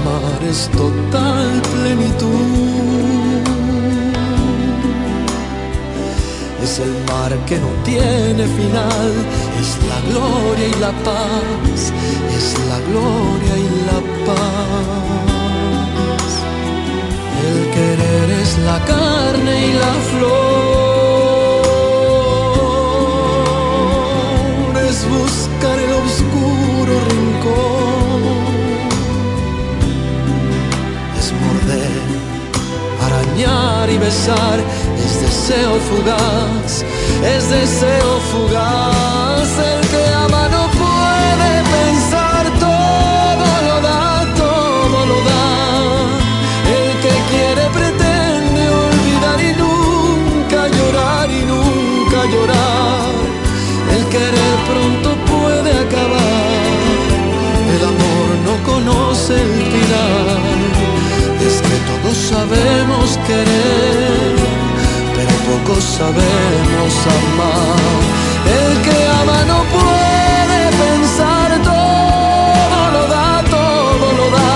amar es total plenitud. Es el mar que no tiene final, es la gloria y la paz, es la gloria y la paz. El querer es la carne y la flor, es buscar el oscuro rincón, arañar y besar, es deseo fugaz, es deseo fugaz, sabemos querer, pero pocos sabemos amar. El que ama no puede pensar, todo lo da, todo lo da.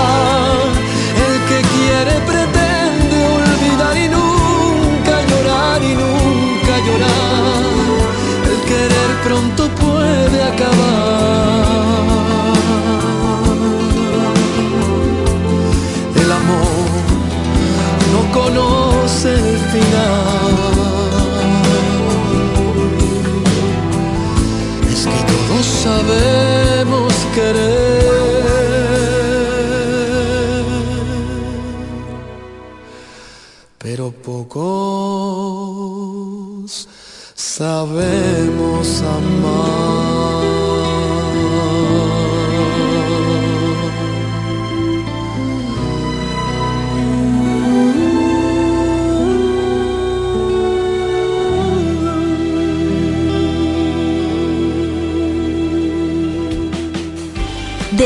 El que quiere pretende olvidar y nunca llorar y nunca llorar. El querer pronto puede acabar. Es que todos sabemos querer, pero pocos sabemos amar.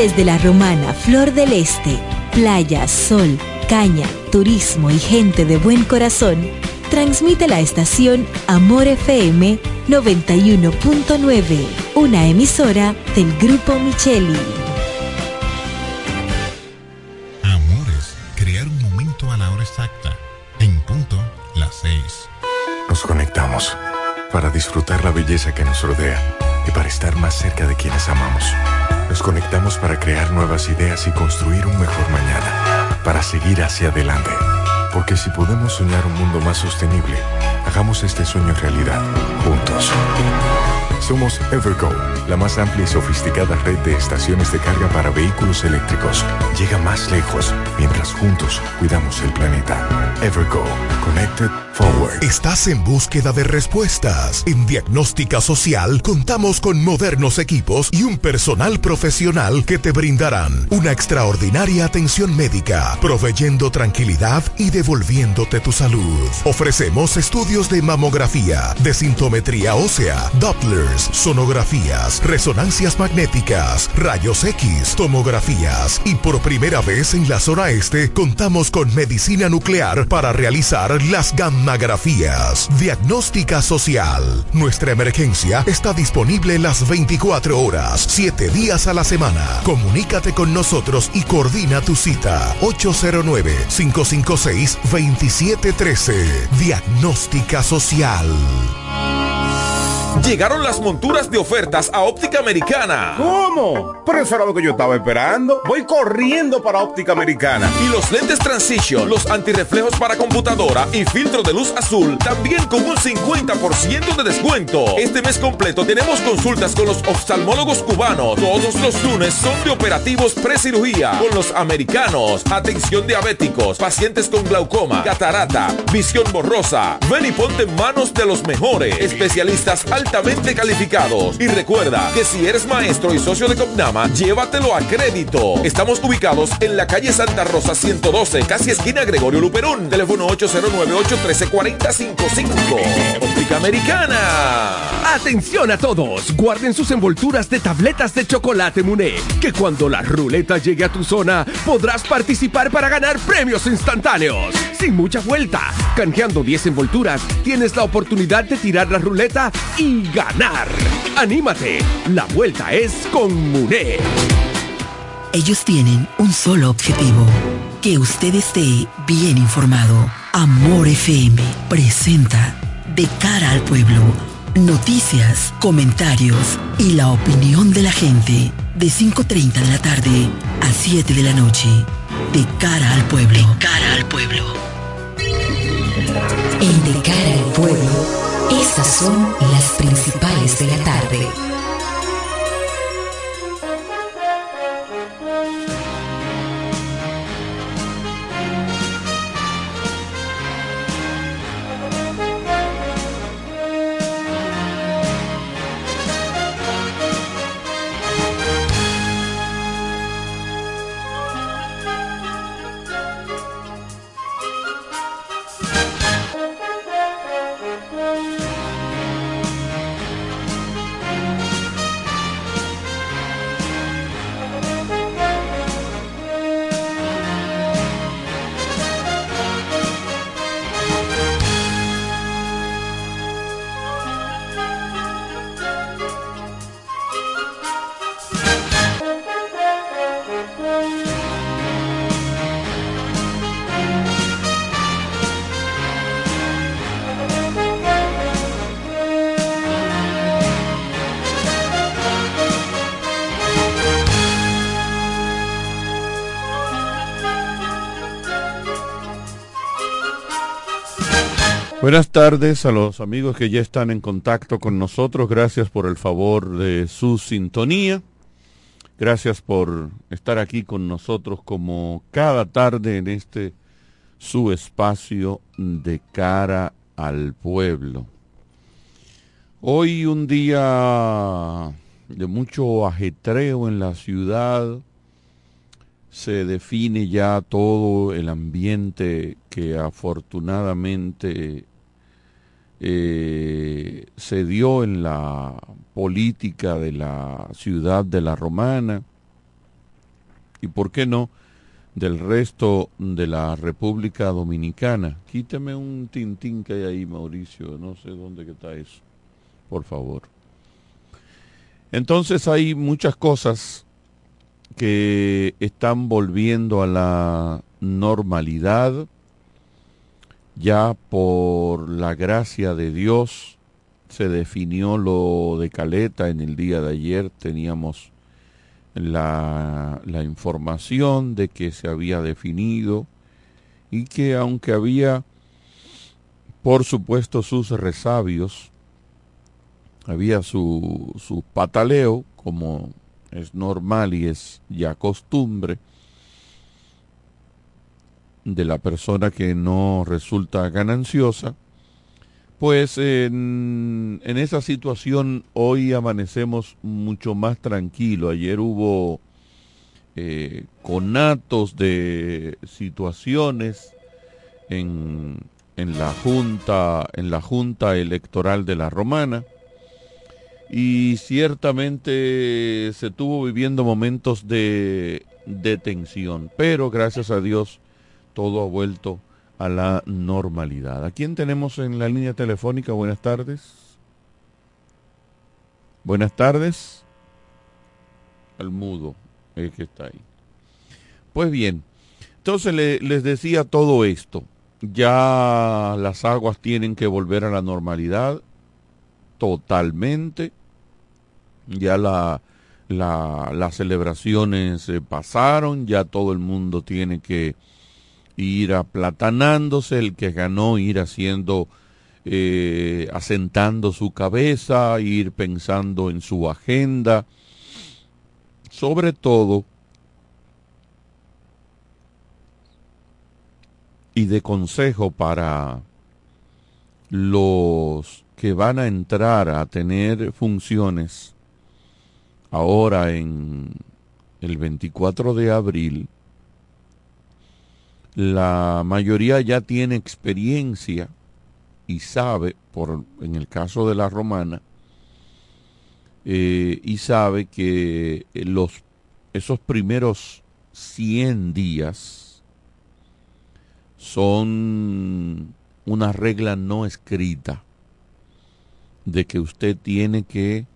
Desde la romana Flor del Este, playa, sol, caña, turismo y gente de buen corazón, transmite la estación Amor FM 91.9, una emisora del Grupo Micheli. Amores, crear un momento a la hora exacta, en punto las seis. Nos conectamos para disfrutar la belleza que nos rodea y para estar más cerca de quienes amamos. Para crear nuevas ideas y construir un mejor mañana, para seguir hacia adelante. Porque si podemos soñar un mundo más sostenible, hagamos este sueño realidad, juntos. Somos Evergo, la más amplia y sofisticada red de estaciones de carga para vehículos eléctricos. Llega más lejos mientras juntos cuidamos el planeta. Evergo, Connected ¿Estás en búsqueda de respuestas? En Diagnóstica Social contamos con modernos equipos y un personal profesional que te brindarán una extraordinaria atención médica, proveyendo tranquilidad y devolviéndote tu salud. Ofrecemos estudios de mamografía, de sintometría ósea, Dopplers, sonografías, resonancias magnéticas, rayos X, tomografías y por primera vez en la zona este contamos con medicina nuclear para realizar las Diagnóstica social. Nuestra emergencia está disponible las 24 horas, 7 días a la semana. Comunícate con nosotros y coordina tu cita. 809-556-2713. Diagnóstica social. Llegaron las monturas de ofertas a Óptica Americana. ¿Cómo? Pero eso era lo que yo estaba esperando. Voy corriendo para Óptica Americana. Y los lentes Transition, los antirreflejos para computadora y filtro de luz azul, también con un 50% de descuento. Este mes completo tenemos consultas con los oftalmólogos cubanos. Todos los lunes son de operativos pre-cirugía con los americanos. Atención diabéticos, pacientes con glaucoma, catarata, visión borrosa. Ven y ponte en manos de los mejores especialistas altamente calificados. Y recuerda que si eres maestro y socio de Copnama, llévatelo a crédito. Estamos ubicados en la calle Santa Rosa 112, casi esquina Gregorio Luperón. Teléfono 809-813-4055. Óptica Americana. Atención a todos, guarden sus envolturas de tabletas de chocolate Muné, que cuando la ruleta llegue a tu zona podrás participar para ganar premios instantáneos. Sin mucha vuelta, canjeando 10 envolturas, tienes la oportunidad de tirar la ruleta y ganar. ¡Anímate! La vuelta es con Muné. Ellos tienen un solo objetivo, que usted esté bien informado. Amor FM presenta De cara al pueblo, noticias, comentarios y la opinión de la gente de 5.30 de la tarde a 7 de la noche. De cara al pueblo. De cara al pueblo. En De cara al pueblo, estas son las principales de la tarde. Buenas tardes a los amigos que ya están en contacto con nosotros. Gracias por el favor de su sintonía. Gracias por estar aquí con nosotros como cada tarde en este su espacio de cara al pueblo. Hoy un día de mucho ajetreo en la ciudad. Se define ya todo el ambiente que afortunadamente eh, se dio en la política de la ciudad de la Romana y, ¿por qué no?, del resto de la República Dominicana. Quíteme un tintín que hay ahí, Mauricio, no sé dónde está eso, por favor. Entonces hay muchas cosas que están volviendo a la normalidad ya por la gracia de Dios se definió lo de Caleta en el día de ayer. Teníamos la, la información de que se había definido y que aunque había, por supuesto, sus resabios, había su, su pataleo, como es normal y es ya costumbre, de la persona que no resulta gananciosa, pues en, esa situación hoy amanecemos mucho más tranquilo. Ayer hubo eh, conatos de situaciones en, en, la junta, en la junta electoral de la Romana y ciertamente se tuvo viviendo momentos de, de tensión, pero gracias a Dios todo ha vuelto a la normalidad. ¿A quién tenemos en la línea telefónica? Buenas tardes. Buenas tardes. Al mudo, el que está ahí. Pues bien, entonces les decía todo esto. Ya las aguas tienen que volver a la normalidad totalmente. Ya la, las celebraciones eh, pasaron, ya todo el mundo tiene que ir aplatanándose, el que ganó ir haciendo, eh, asentando su cabeza, ir pensando en su agenda, sobre todo, y de consejo para los que van a entrar a tener funciones ahora en el 24 de abril, la mayoría ya tiene experiencia y sabe, por, en el caso de la romana, eh, y sabe que los, esos primeros 100 días son una regla no escrita de que usted tiene que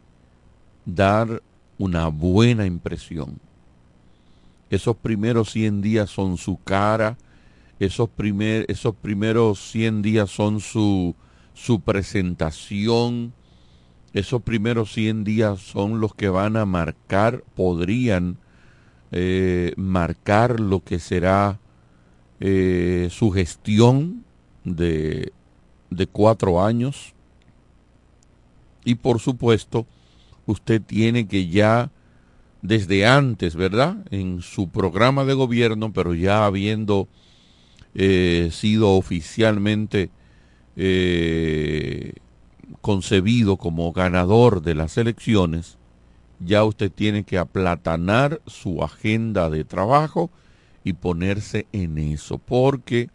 dar una buena impresión. Esos primeros 100 días son su cara, esos, primer, esos primeros 100 días son su, su presentación, esos primeros 100 días son los que van a marcar, podrían eh, marcar lo que será eh, su gestión de, de cuatro años. Y por supuesto, usted tiene que ya desde antes, ¿verdad? En su programa de gobierno, pero ya habiendo sido oficialmente eh, concebido como ganador de las elecciones, ya usted tiene que aplatanar su agenda de trabajo y ponerse en eso, porque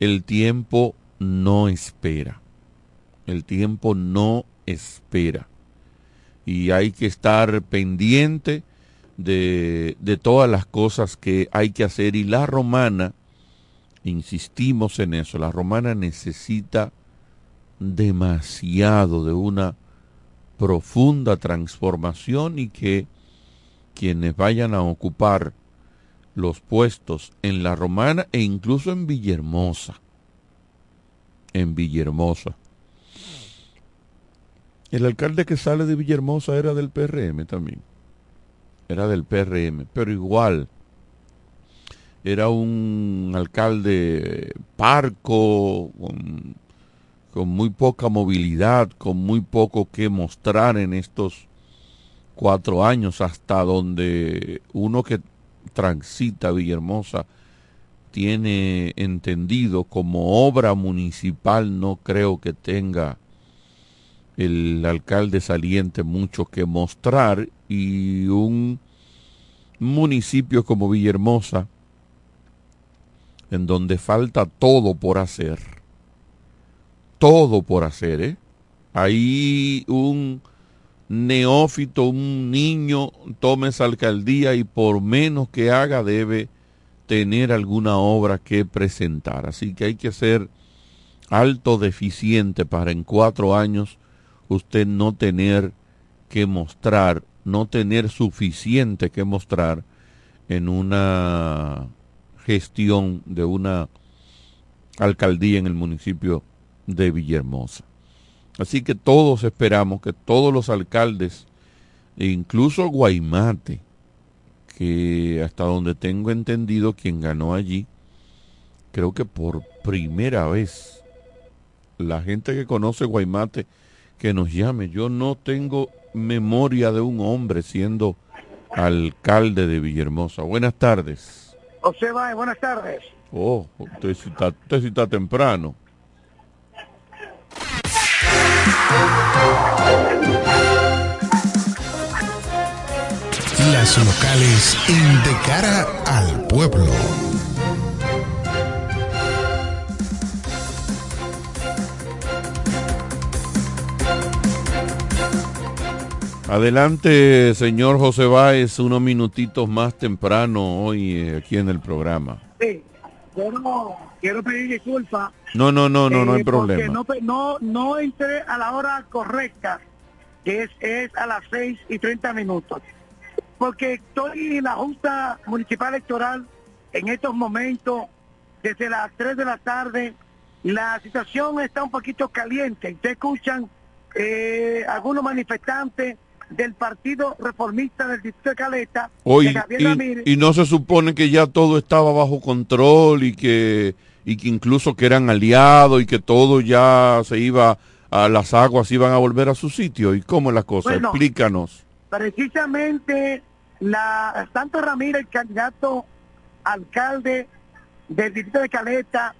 el tiempo no espera. El tiempo no espera y hay que estar pendiente de, de todas las cosas que hay que hacer y la romana, insistimos en eso, la romana necesita demasiado de una profunda transformación y que quienes vayan a ocupar los puestos en la romana e incluso en Villahermosa, en Villahermosa, el alcalde que sale de Villahermosa era del PRM también. Era del PRM, pero igual era un alcalde parco, con, muy poca movilidad, con muy poco que mostrar en estos cuatro años, hasta donde uno que transita Villahermosa tiene entendido como obra municipal, no creo que tenga el alcalde saliente mucho que mostrar y un municipio como Villahermosa, en donde falta todo por hacer, todo por hacer, ¿eh? Ahí un neófito, un niño toma esa alcaldía y por menos que haga debe tener alguna obra que presentar. Así que hay que ser alto deficiente para en cuatro años usted no tener que mostrar, no tener suficiente que mostrar en una gestión de una alcaldía en el municipio de Villahermosa. Así que todos esperamos que todos los alcaldes, e incluso Guaymate, que hasta donde tengo entendido quien ganó allí, creo que por primera vez, la gente que conoce Guaymate que nos llame. Yo no tengo memoria de un hombre siendo alcalde de Villahermosa. Buenas tardes. José Báez, buenas tardes. Oh, usted sí está, usted sí está temprano. Las locales en De Cara al Pueblo. Adelante, señor José Báez, unos minutitos más temprano hoy eh, aquí en el programa. Sí, yo quiero pedir disculpas. No, no, no, no, no hay eh, problema. No, no, no entré a la hora correcta, que es, es a las 6 y 30 minutos. Porque estoy en la Junta Municipal Electoral en estos momentos, desde las 3 de la tarde. La situación está un poquito caliente. Ustedes escuchan eh, algunos manifestantes del Partido Reformista del Distrito de Caleta. y, no se supone que ya todo estaba bajo control y que, y que incluso que eran aliados y que todo ya se iba a las aguas, iban a volver a su sitio. ¿Y cómo es la cosa? Explícanos. Precisamente, la Santo Ramírez, el candidato alcalde del Distrito de Caleta,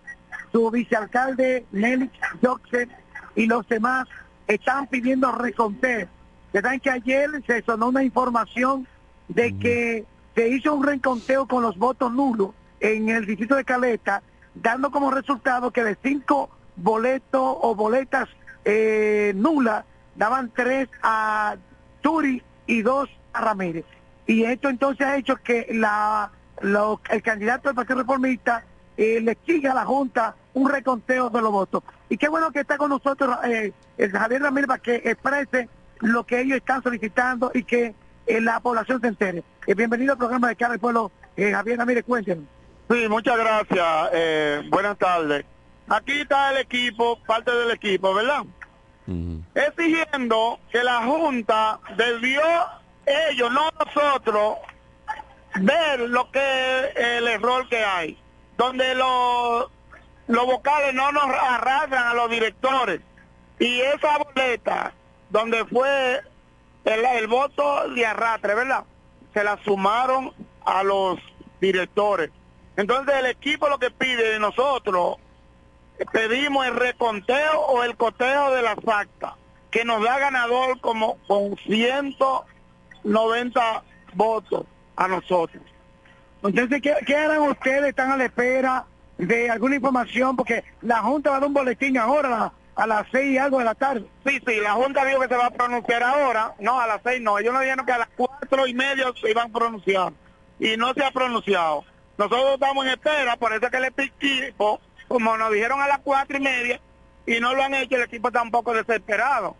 su vicealcalde Nelly Joxer y los demás están pidiendo reconteo saben que ayer se sonó una información de que se hizo un reconteo con los votos nulos en el distrito de Caleta, dando como resultado que de cinco boletos o boletas eh, nulas, daban tres a Turi y dos a Ramírez. Y esto entonces ha hecho que la, el candidato del Partido Reformista eh, le exige a la Junta un reconteo de los votos. Y qué bueno que está con nosotros eh, el Javier Ramírez para que exprese lo que ellos están solicitando y que eh, la población se entere. Eh, bienvenido al programa de Cara del Pueblo Eh, Javier Ramírez, cuéntenos. Sí, muchas gracias. Eh, buenas tardes. Aquí está el equipo, parte del equipo, ¿verdad? Exigiendo que la Junta debió, ellos, no nosotros, ver lo que el error que hay, donde los, los vocales no nos arrastran a los directores. Y esa boleta, donde fue el, voto de arrastre, ¿verdad? Se la sumaron a los directores. Entonces el equipo lo que pide de nosotros, pedimos el reconteo o el coteo de las actas, que nos da ganador como con 190 votos a nosotros. Entonces, ¿qué, qué harán ustedes? ¿Están a la espera de alguna información? Porque la Junta va a dar un boletín ahora a, la- a las seis y algo de la tarde. Sí, sí, la Junta dijo que se va a pronunciar ahora, no, a las seis no, ellos nos dijeron que a las cuatro y media se iban a pronunciar y no se ha pronunciado. Nosotros estamos en espera, por eso es que el equipo, como nos dijeron a las cuatro y media y no lo han hecho, el equipo está un poco desesperado.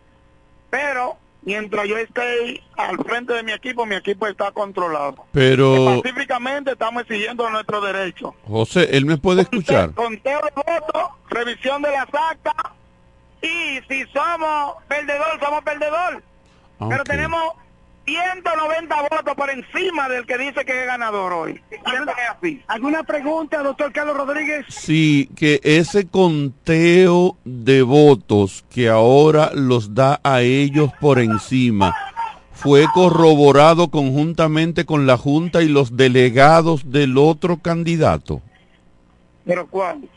Pero mientras yo esté al frente de mi equipo, mi equipo está controlado. Pero, Pacíficamente estamos exigiendo nuestros derechos. José, él me puede escuchar. Conteo de votos, revisión de las actas y si somos perdedor, somos perdedor. Pero tenemos 190 votos por encima del que dice que es ganador hoy. ¿Alguna pregunta, doctor Carlos Rodríguez? Sí, que ese conteo de votos que ahora los da a ellos por encima fue corroborado conjuntamente con la Junta y los delegados del otro candidato. ¿Pero cuál?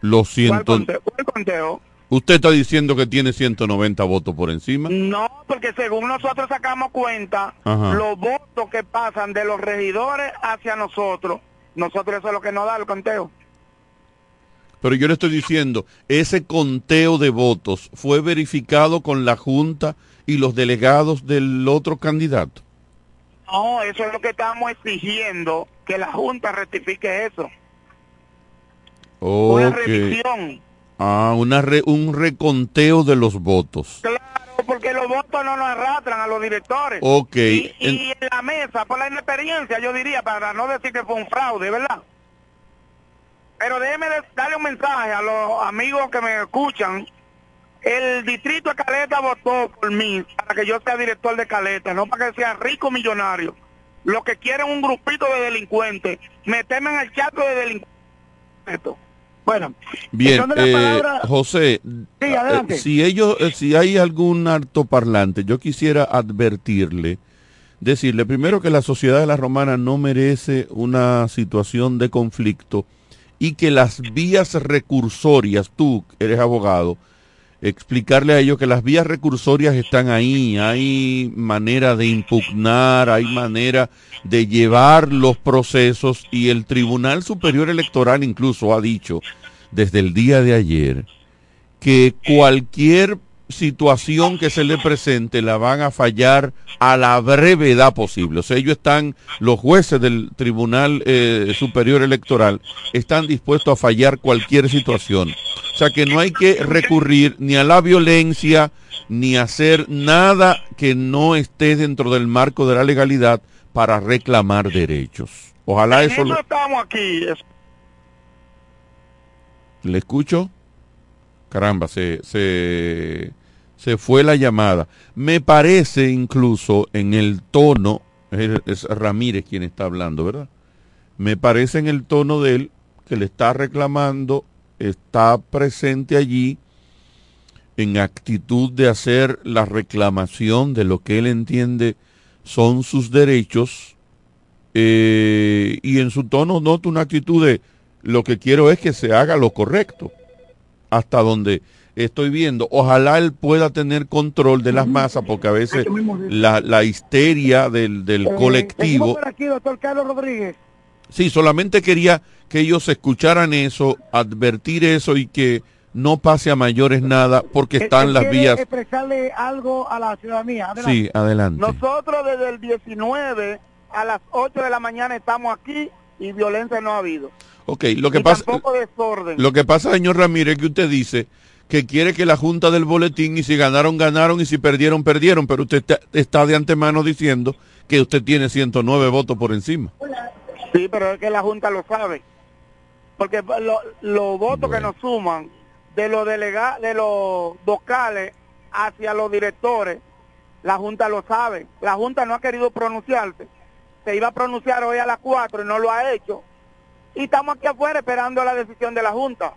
Los ¿Cuál ciento... conteo? ¿Cuál conteo? ¿Usted está diciendo que tiene 190 votos por encima? No, porque según nosotros sacamos cuenta, Ajá. los votos que pasan de los regidores hacia nosotros, nosotros eso es lo que nos da el conteo. Pero yo le estoy diciendo, ese conteo de votos fue verificado con la Junta y los delegados del otro candidato. No, eso es lo que estamos exigiendo, que la Junta rectifique eso. Una Ok. revisión. Ah, una re- un reconteo de los votos. Claro, porque los votos no nos arrastran a los directores. Ok. Y, en- y en la mesa, por la inexperiencia, yo diría, para no decir que fue un fraude, ¿verdad? Pero déjeme darle un mensaje a los amigos que me escuchan. El distrito de Caleta votó por mí para que yo sea director de Caleta, no para que sea rico millonario. Lo que quieren un grupito de delincuentes, meterme en el chato de delincuentes. Bueno, Bien, eh, palabra- José, Sí, adelante. eh, si ellos, eh, si hay algún altoparlante, yo quisiera advertirle, decirle primero que la sociedad de la romana no merece una situación de conflicto y que las vías recursorias, tú eres abogado, explicarle a ellos que las vías recursorias están ahí, hay manera de impugnar, hay manera de llevar los procesos y el Tribunal Superior Electoral incluso ha dicho desde el día de ayer que cualquier situación que se le presente la van a fallar a la brevedad posible. O sea, ellos están, los jueces del Tribunal eh, Superior Electoral están dispuestos a fallar cualquier situación. O sea, que no hay que recurrir ni a la violencia, ni hacer nada que no esté dentro del marco de la legalidad para reclamar derechos. Ojalá En eso... eso lo- estamos aquí. es- ¿Le escucho? Caramba, se, se, se fue la llamada. Me parece incluso en el tono, es, Ramírez quien está hablando, ¿verdad? Me parece en el tono de él que le está reclamando, está presente allí en actitud de hacer la reclamación de lo que él entiende son sus derechos eh, y en su tono nota una actitud de lo que quiero es que se haga lo correcto hasta donde estoy viendo. Ojalá él pueda tener control de las masas porque a veces la, la histeria del, del Eh, colectivo... seguimos por aquí, doctor Carlos Rodríguez. Sí, solamente quería que ellos escucharan eso, advertir eso y que no pase a mayores nada porque están las vías. expresarle algo a la ciudadanía. Adelante. Sí, adelante. Nosotros desde el 19 a las 8 de la mañana estamos aquí y violencia no ha habido. Ok, lo que Y pasa... desorden. Lo que pasa, señor Ramírez, que usted dice que quiere que la Junta del Boletín, y si ganaron, ganaron, y si perdieron, perdieron, pero usted está, está de antemano diciendo que usted tiene 109 votos por encima. Sí, pero es que la Junta lo sabe. Porque los votos que nos suman de los delegados, de los vocales hacia los directores, la Junta lo sabe. La Junta no ha querido pronunciarse. Se iba a pronunciar hoy a las 4 y no lo ha hecho. Y estamos aquí afuera esperando la decisión de la Junta.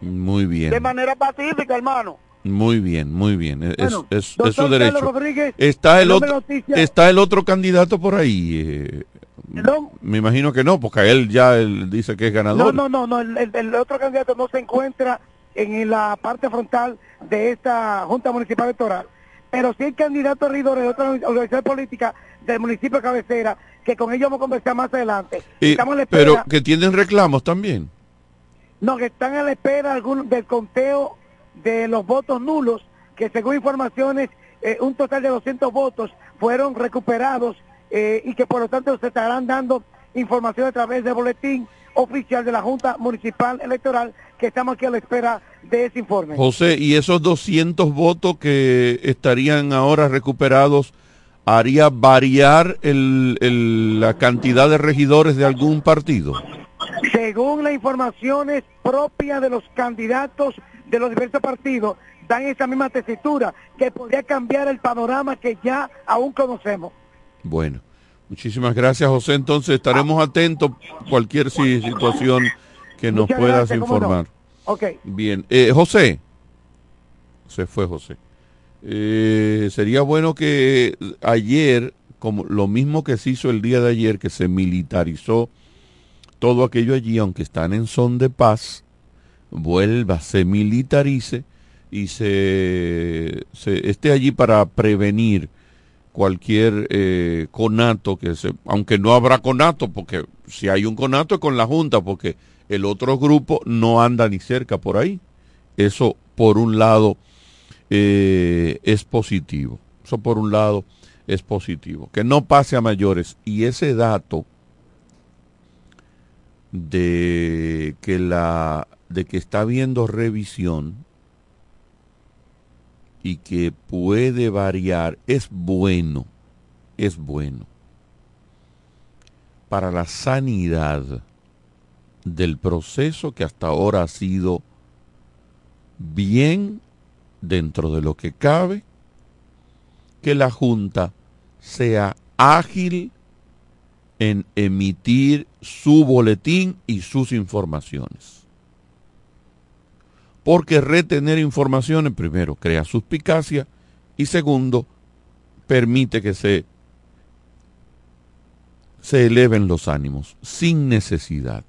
Muy bien. De manera pacífica, hermano. Muy bien, muy bien. Es, es, su derecho. está el otro, está el otro candidato por ahí. Eh, me imagino que no, porque él ya él dice que es ganador. No, no, no, no el, otro candidato no se encuentra en la parte frontal de esta Junta Municipal Electoral. Pero sí el candidato regidor de otra organización política del municipio de Cabecera, que con ellos vamos a conversar más adelante. pero que tienen reclamos también. No, que están a la espera del conteo de los votos nulos, que según informaciones, eh, un total de 200 votos fueron recuperados eh, y que por lo tanto se estarán dando información a través del boletín oficial de la Junta Municipal Electoral, que estamos aquí a la espera de ese informe. José, ¿y esos 200 votos que estarían ahora recuperados haría variar el, la cantidad de regidores de algún partido? Según las informaciones propias de los candidatos de los diversos partidos, dan esa misma tesitura, que podría cambiar el panorama que ya aún conocemos. Bueno, muchísimas gracias José, entonces estaremos atentos a cualquier situación que nos puedas informar. Bien, eh, José, se fue José. Eh, sería bueno que ayer, como lo mismo que se hizo el día de ayer, que se militarizó todo aquello allí, aunque están en son de paz, vuelva, se militarice y se, esté allí para prevenir cualquier eh, conato que se, aunque no habrá conato, porque si hay un conato es con la Junta, porque el otro grupo no anda ni cerca por ahí. Eso por un lado eh, es positivo. Eso por un lado es positivo. Que no pase a mayores. Y ese dato de que la de que está habiendo revisión y que puede variar es bueno, es bueno para la sanidad del proceso que hasta ahora ha sido bien dentro de lo que cabe, que la Junta sea ágil en emitir su boletín y sus informaciones. Porque retener informaciones, primero, crea suspicacia y segundo, permite que se, se eleven los ánimos sin necesidad.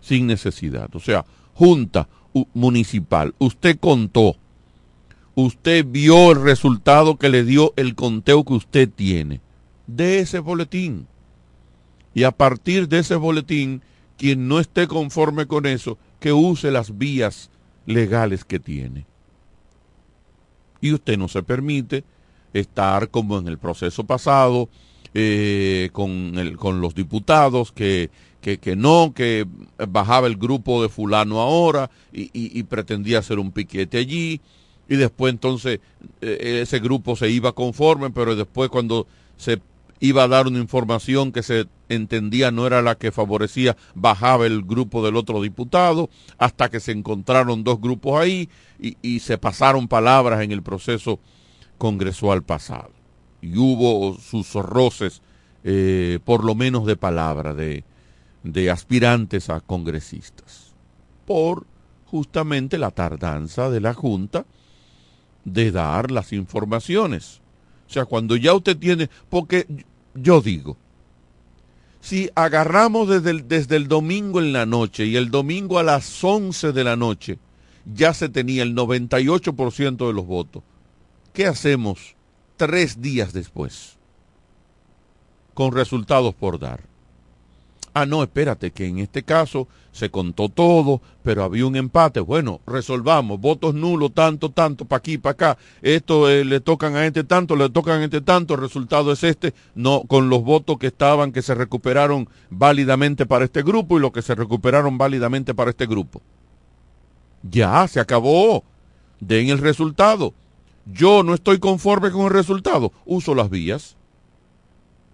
Sin necesidad. O sea, junta municipal, usted contó, usted vio el resultado que le dio el conteo que usted tiene de ese boletín. Y a partir de ese boletín, quien no esté conforme con eso, que use las vías legales que tiene. Y usted no se permite estar como en el proceso pasado, eh, con, el, con los diputados que, que, no, que bajaba el grupo de fulano ahora y, y, pretendía hacer un piquete allí y después entonces eh, ese grupo se iba conforme, pero después cuando se iba a dar una información que se entendía no era la que favorecía, bajaba el grupo del otro diputado, hasta que se encontraron dos grupos ahí y, se pasaron palabras en el proceso congresual pasado. Y hubo sus roces, eh, por lo menos de palabra, de, de aspirantes a congresistas, por justamente la tardanza de la Junta de dar las informaciones. O sea, cuando ya usted tiene, porque yo digo, si agarramos desde el, desde el domingo en la noche y el domingo a las 11 de la noche ya se tenía el 98% de los votos, ¿qué hacemos tres días después? Con resultados por dar. Ah, no, espérate, que en este caso se contó todo, pero había un empate. Bueno, resolvamos, votos nulos, tanto, tanto, para aquí, para acá. Esto eh, le tocan a este tanto, le tocan a este tanto, el resultado es este, no con los votos que estaban, que se recuperaron válidamente para este grupo y los que se recuperaron válidamente para este grupo. Ya, se acabó. Den el resultado. Yo no estoy conforme con el resultado. Uso las vías.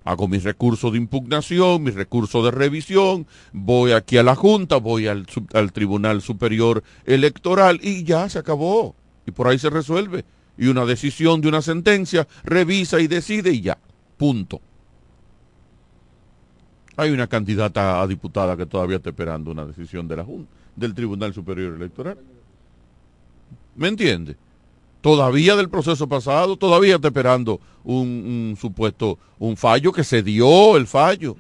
Hago mi recurso de impugnación, mi recurso de revisión, voy aquí a la Junta, voy al, al Tribunal Superior Electoral y ya se acabó. Y por ahí se resuelve. Y una decisión de una sentencia revisa y decide y ya. Punto. Hay una candidata a diputada que todavía está esperando una decisión del Tribunal Superior Electoral. ¿Me entiende? Todavía del proceso pasado, todavía está esperando un, supuesto, un fallo que se dio el fallo.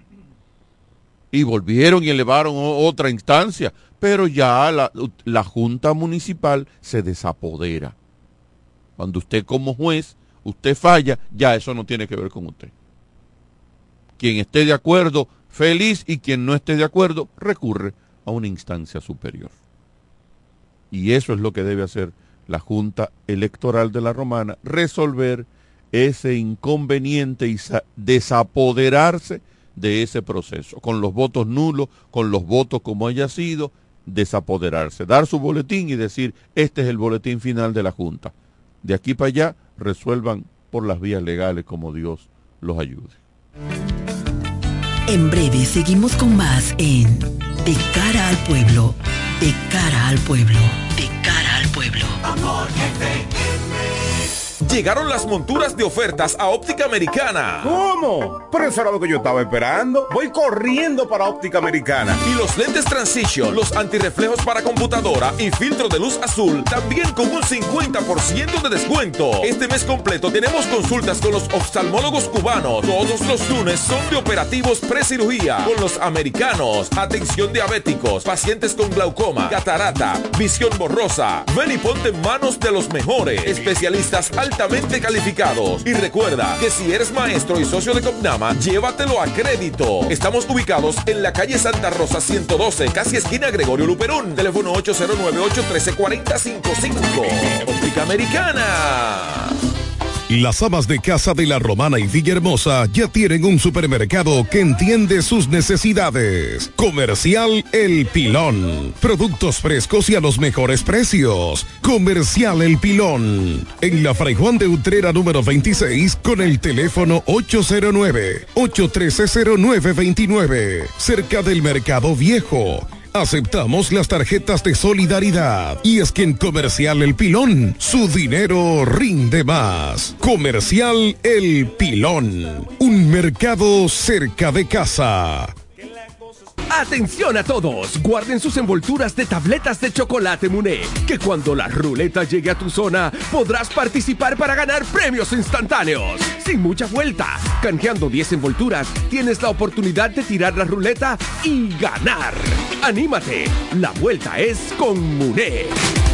Y volvieron y elevaron otra instancia. Pero ya la, la Junta Municipal se desapodera. Cuando usted como juez, usted falla, ya eso no tiene que ver con usted. Quien esté de acuerdo feliz y quien no esté de acuerdo recurre a una instancia superior. Y eso es lo que debe hacer la Junta Electoral de la Romana, resolver ese inconveniente y desapoderarse de ese proceso, con los votos nulos, con los votos como haya sido, desapoderarse, dar su boletín y decir, este es el boletín final de la Junta. De aquí para allá, resuelvan por las vías legales como Dios los ayude. En breve seguimos con más en De cara al pueblo, de cara al pueblo, pueblo. Amor, Llegaron las monturas de ofertas a Óptica Americana. ¿Cómo? Pero eso era lo que yo estaba esperando. Voy corriendo para Óptica Americana. Y los lentes Transition, los antirreflejos para computadora y filtro de luz azul, también con un 50% de descuento. Este mes completo tenemos consultas con los oftalmólogos cubanos. Todos los lunes son de operativos pre-cirugía con los americanos. Atención diabéticos, pacientes con glaucoma, catarata, visión borrosa. Ven y ponte en manos de los mejores especialistas al calificados. Y recuerda que si eres maestro y socio de Copnama, llévatelo a crédito. Estamos ubicados en la calle Santa Rosa 112, casi esquina Gregorio Luperón. Teléfono 809-813-4055. Óptica Americana. Las amas de casa de la Romana y Villahermosa ya tienen un supermercado que entiende sus necesidades. Comercial El Pilón. Productos frescos y a los mejores precios. Comercial El Pilón. En la Fray Juan de Utrera número 26 con el teléfono 809-813-0929. Cerca del Mercado Viejo Aceptamos las tarjetas de solidaridad. Y es que en Comercial El Pilón, su dinero rinde más. Comercial El Pilón, un mercado cerca de casa. Atención a todos, guarden sus envolturas de tabletas de chocolate Muné, que cuando la ruleta llegue a tu zona podrás participar para ganar premios instantáneos. Sin mucha vuelta, canjeando 10 envolturas, tienes la oportunidad de tirar la ruleta y ganar. Anímate, la vuelta es con Muné.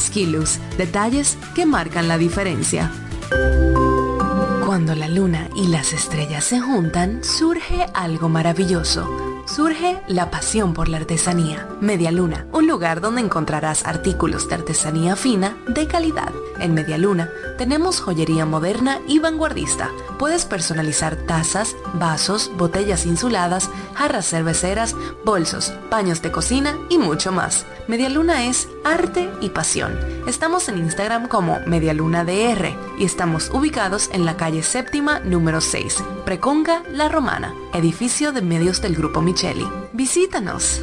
Skilus, detalles que marcan la diferencia. Cuando la luna y las estrellas se juntan, surge algo maravilloso surge la pasión por la artesanía. Media Luna, un lugar donde encontrarás artículos de artesanía fina de calidad. En Media Luna tenemos joyería moderna y vanguardista. Puedes personalizar tazas, vasos, botellas insuladas, jarras cerveceras, bolsos, paños de cocina y mucho más. Media Luna es arte y pasión. Estamos en Instagram como DR y estamos ubicados en la calle séptima número 6, Preconga La Romana, edificio de medios del Grupo Micheli. Visítanos.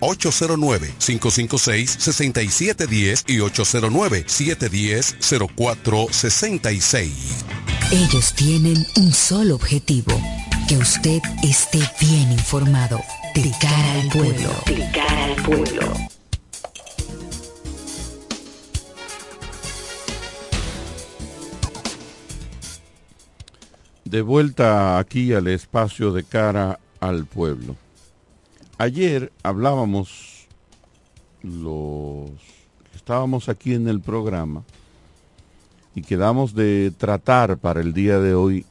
809-556-6710 y 809-710-0466. Ellos tienen un solo objetivo, que usted esté bien informado. De cara al pueblo. De cara al pueblo. De vuelta aquí al espacio de cara al pueblo. Ayer hablábamos los que estábamos aquí en el programa y quedamos de tratar para el día de hoy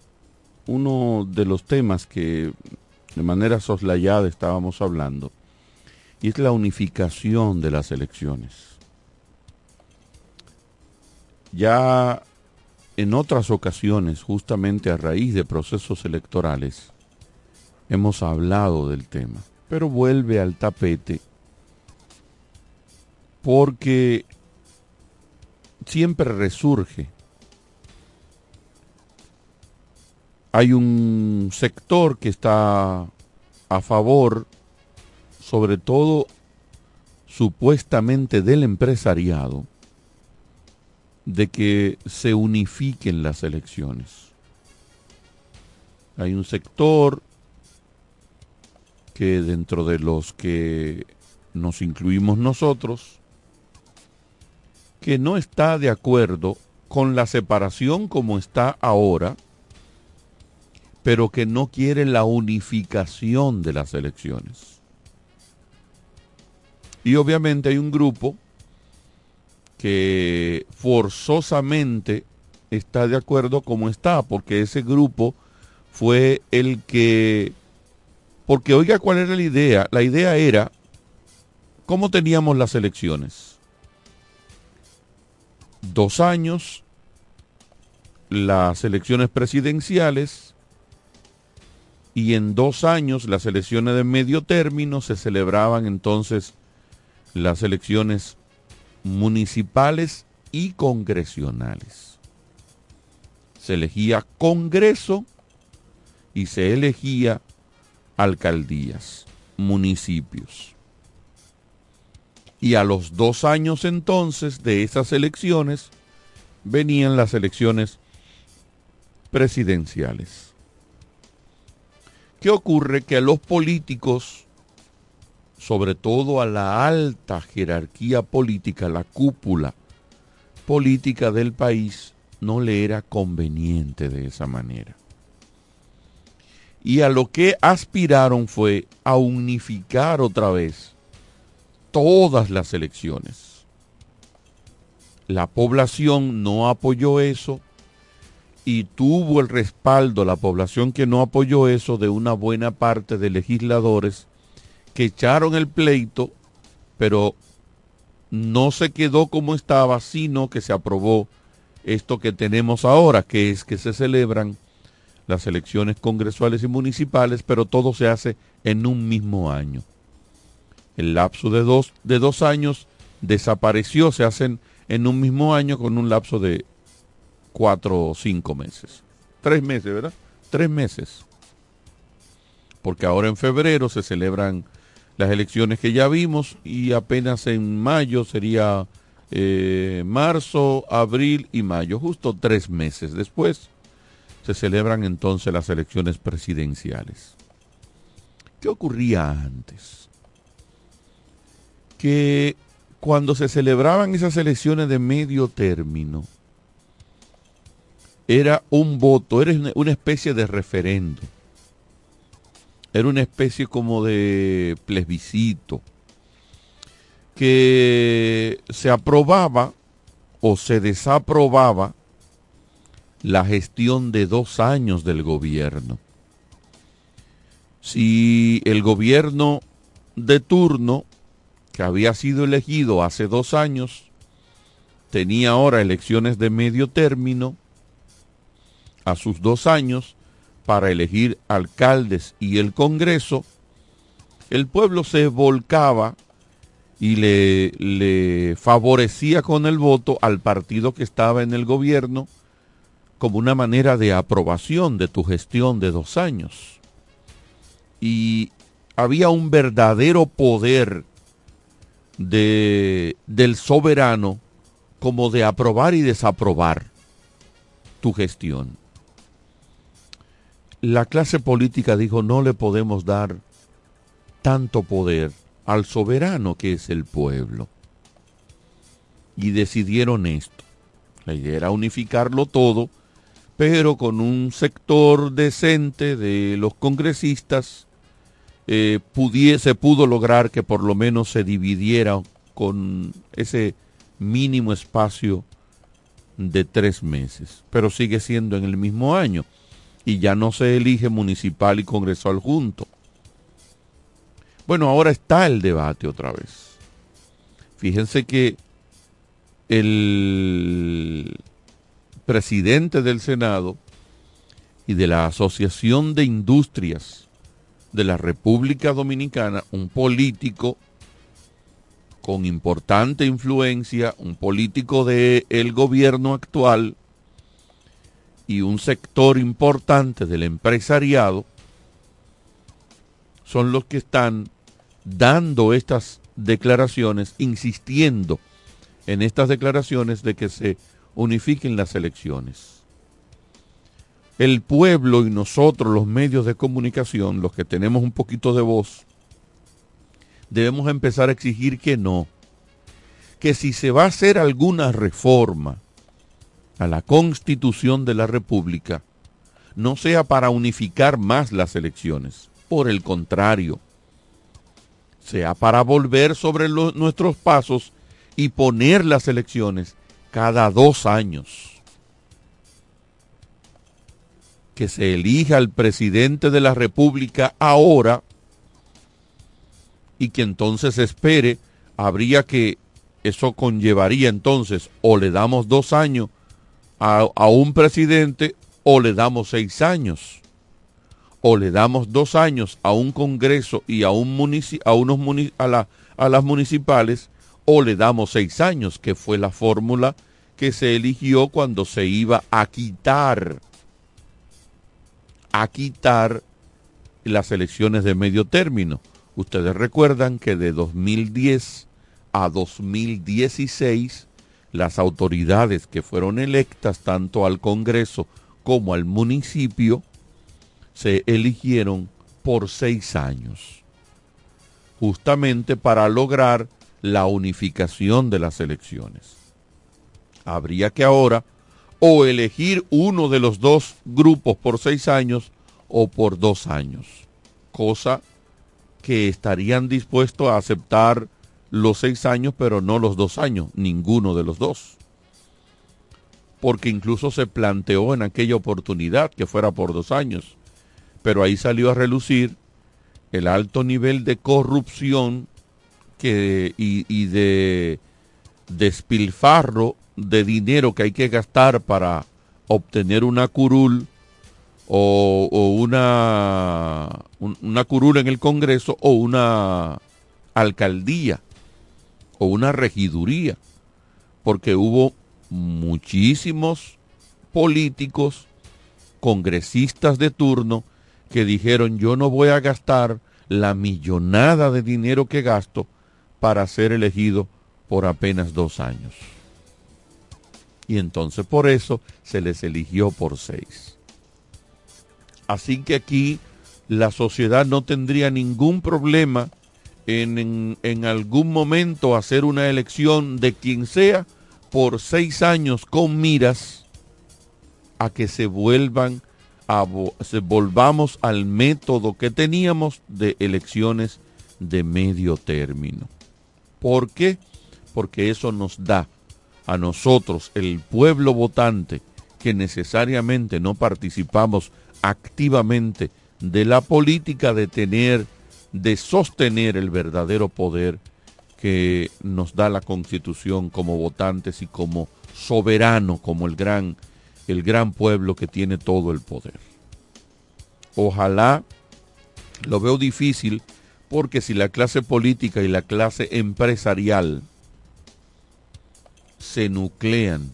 uno de los temas que de manera soslayada estábamos hablando, y es la unificación de las elecciones. Ya en otras ocasiones, justamente a raíz de procesos electorales, hemos hablado del tema, pero vuelve al tapete porque siempre resurge hay un sector que está a favor, sobre todo supuestamente del empresariado, de que se unifiquen las elecciones. Hay un sector que dentro de los que nos incluimos nosotros, que no está de acuerdo con la separación como está ahora, pero que no quiere la unificación de las elecciones. Y obviamente hay un grupo que forzosamente está de acuerdo como está, porque ese grupo fue el que... Porque oiga cuál era la idea. La idea era cómo teníamos las elecciones. Dos años, las elecciones presidenciales, y en dos años las elecciones de medio término se celebraban entonces las elecciones municipales y congresionales. Se elegía Congreso y se elegía alcaldías, municipios. Y a los dos años entonces de esas elecciones venían las elecciones presidenciales. ¿Qué ocurre? Que a los políticos, sobre todo a la alta jerarquía política, la cúpula política del país, no le era conveniente de esa manera. Y a lo que aspiraron fue a unificar otra vez todas las elecciones. La población no apoyó eso, y tuvo el respaldo la población que no apoyó eso de una buena parte de legisladores que echaron el pleito, pero no se quedó como estaba, sino que se aprobó esto que tenemos ahora, que es que se celebran las elecciones congresuales y municipales, pero todo se hace en un mismo año. El lapso de dos, de dos años desapareció, se hacen en un mismo año con un lapso de cuatro o cinco meses. Tres meses, ¿verdad? Tres meses. Porque ahora en febrero se celebran las elecciones que ya vimos y apenas en mayo sería eh, marzo, abril y mayo, justo tres meses después se celebran entonces las elecciones presidenciales. ¿Qué ocurría antes? Que cuando se celebraban esas elecciones de medio término, era un voto, era una especie de referendo. Era una especie como de plebiscito que se aprobaba o se desaprobaba la gestión de dos años del gobierno. Si el gobierno de turno, que había sido elegido hace dos años, tenía ahora elecciones de medio término, a sus dos años para elegir alcaldes y el Congreso, el pueblo se volcaba y le, favorecía con el voto al partido que estaba en el gobierno como una manera de aprobación de tu gestión de dos años. Y había un verdadero poder de, del soberano como de aprobar y desaprobar tu gestión. la clase política dijo no le podemos dar tanto poder al soberano que es el pueblo. Y decidieron esto. La idea era unificarlo todo, pero con un sector decente de los congresistas eh, se pudo lograr que por lo menos se dividiera con ese mínimo espacio de tres meses, pero sigue siendo en el mismo año y ya no se elige municipal y congresal junto. Bueno, ahora está el debate otra vez. Fíjense que el presidente del Senado y de la Asociación de Industrias de la República Dominicana, un político con importante influencia, un político del el gobierno actual y un sector importante del empresariado, son los que están dando estas declaraciones, insistiendo en estas declaraciones de que se unifiquen las elecciones. El pueblo y nosotros, los medios de comunicación, los que tenemos un poquito de voz, debemos empezar a exigir que no, que si se va a hacer alguna reforma a la constitución de la República, no sea para unificar más las elecciones, por el contrario, sea para volver sobre nuestros pasos y poner las elecciones cada dos años que se elija al presidente de la República ahora y que entonces espere, habría que, eso conllevaría entonces, o le damos dos años a, a un presidente o le damos seis años, o le damos dos años a un Congreso y a, un a, unos a, la, a las municipales, o le damos seis años, que fue la fórmula que se eligió cuando se iba a quitar a quitar las elecciones de medio término. Ustedes recuerdan que de 2010 a 2016 las autoridades que fueron electas tanto al Congreso como al municipio se eligieron por seis años, justamente para lograr la unificación de las elecciones. Habría que ahora o elegir uno de los dos grupos por seis años o por dos años, cosa que estarían dispuestos a aceptar los seis años, pero no los dos años, ninguno de los dos. Porque incluso se planteó en aquella oportunidad que fuera por dos años, pero ahí salió a relucir el alto nivel de corrupción que, y, y de despilfarro de dinero que hay que gastar para obtener una curul o, una, una curul en el Congreso o una alcaldía o una regiduría, porque hubo muchísimos políticos, congresistas de turno, que dijeron yo no voy a gastar la millonada de dinero que gasto para ser elegido por apenas dos años y entonces por eso se les eligió por seis. Así que aquí la sociedad no tendría ningún problema en, en, algún momento hacer una elección de quien sea por seis años con miras a que se vuelvan a, se volvamos al método que teníamos de elecciones de medio término. ¿Por qué? Porque eso nos da a nosotros, el pueblo votante, que necesariamente no participamos activamente de la política de tener, de sostener el verdadero poder que nos da la constitución como votantes y como soberano, como el gran, el gran pueblo que tiene todo el poder. Ojalá, lo veo difícil, porque si la clase política y la clase empresarial se nuclean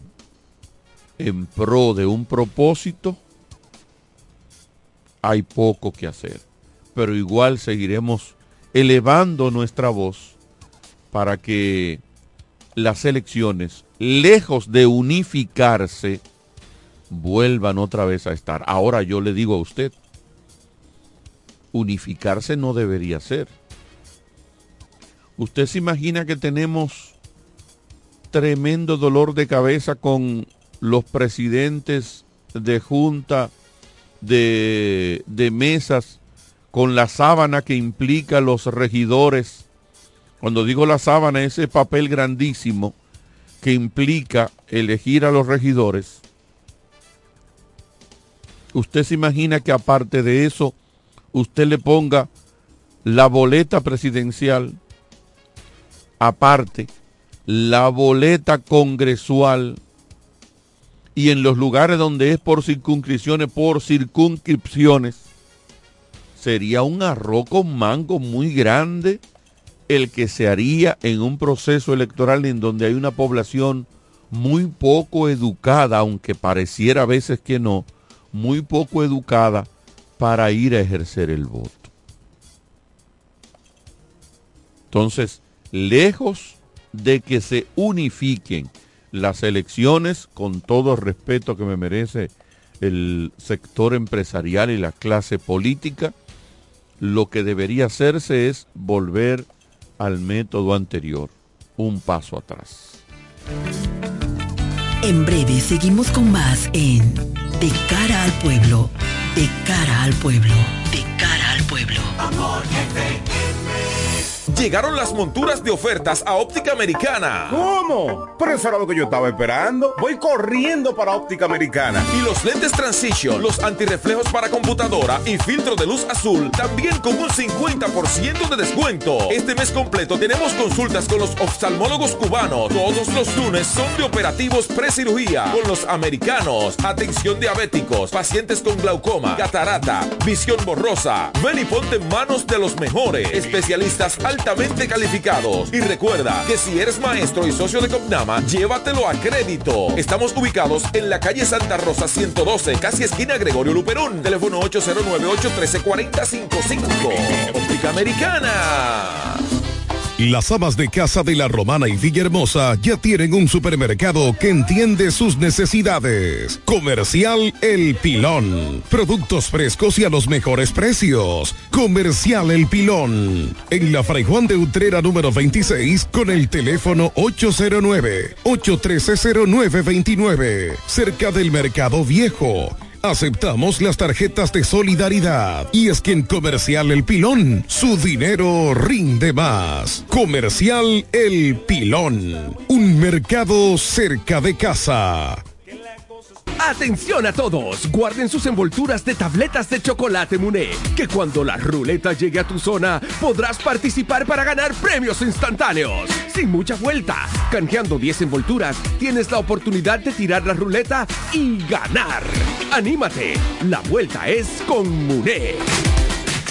en pro de un propósito, hay poco que hacer. Pero igual seguiremos elevando nuestra voz para que las elecciones, lejos de unificarse, vuelvan otra vez a estar. Ahora yo le digo a usted, unificarse no debería ser. Usted se imagina que tenemos tremendo dolor de cabeza con los presidentes de junta, de, de mesas, con la sábana que implica los regidores. Cuando digo la sábana, ese papel grandísimo que implica elegir a los regidores. Usted se imagina que aparte de eso, usted le ponga la boleta presidencial, aparte, la boleta congresual y en los lugares donde es por circunscripciones, por circunscripciones, sería un arroz con mango muy grande el que se haría en un proceso electoral en donde hay una población muy poco educada, aunque pareciera a veces que no, muy poco educada para ir a ejercer el voto. Entonces, lejos de que se unifiquen las elecciones, con todo respeto que me merece el sector empresarial y la clase política, lo que debería hacerse es volver al método anterior, un paso atrás. En breve seguimos con más en De cara al pueblo, de cara al pueblo, Llegaron las monturas de ofertas a Óptica Americana. ¿Cómo? Pero eso era lo que yo estaba esperando. Voy corriendo para Óptica Americana. Y los lentes Transition, los antirreflejos para computadora y filtro de luz azul, también con un 50% de descuento. Este mes completo tenemos consultas con los oftalmólogos cubanos. Todos los lunes son de operativos pre-cirugía con los americanos. Atención diabéticos, pacientes con glaucoma, catarata, visión borrosa. Ven y ponte en manos de los mejores especialistas calificados. Y recuerda que si eres maestro y socio de Copnama, llévatelo a crédito. Estamos ubicados en la calle Santa Rosa 112, casi esquina Gregorio Luperón. Teléfono 809-813-4055. Óptica Americana. Las amas de casa de la Romana y Villahermosa ya tienen un supermercado que entiende sus necesidades. Comercial El Pilón. Productos frescos y a los mejores precios. Comercial El Pilón. En la Fray Juan de Utrera número 26 con el teléfono 809-813-0929. Cerca del Mercado Viejo. Aceptamos las tarjetas de solidaridad. Y es que en Comercial El Pilón, su dinero rinde más. Comercial El Pilón. Un mercado cerca de casa. Atención a todos, guarden sus envolturas de tabletas de chocolate Muné, que cuando la ruleta llegue a tu zona podrás participar para ganar premios instantáneos. Sin mucha vuelta, canjeando 10 envolturas, tienes la oportunidad de tirar la ruleta y ganar. Anímate, la vuelta es con Muné.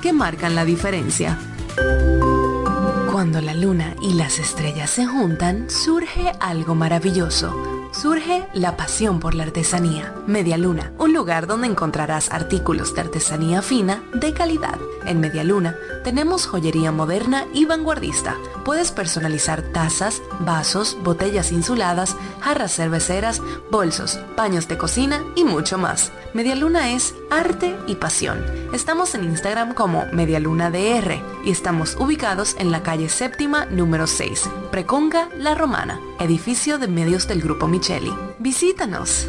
que marcan la diferencia. Cuando la luna y las estrellas se juntan, surge algo maravilloso. Surge la pasión por la artesanía. Media Luna, un lugar donde encontrarás artículos de artesanía fina de calidad. En Media Luna tenemos joyería moderna y vanguardista. Puedes personalizar tazas, vasos, botellas insuladas, jarras cerveceras, bolsos, paños de cocina y mucho más. Media Luna es arte y pasión. Estamos en Instagram como MedialunaDR y estamos ubicados en la calle séptima número 6, Preconga La Romana, edificio de medios del Grupo Visítanos.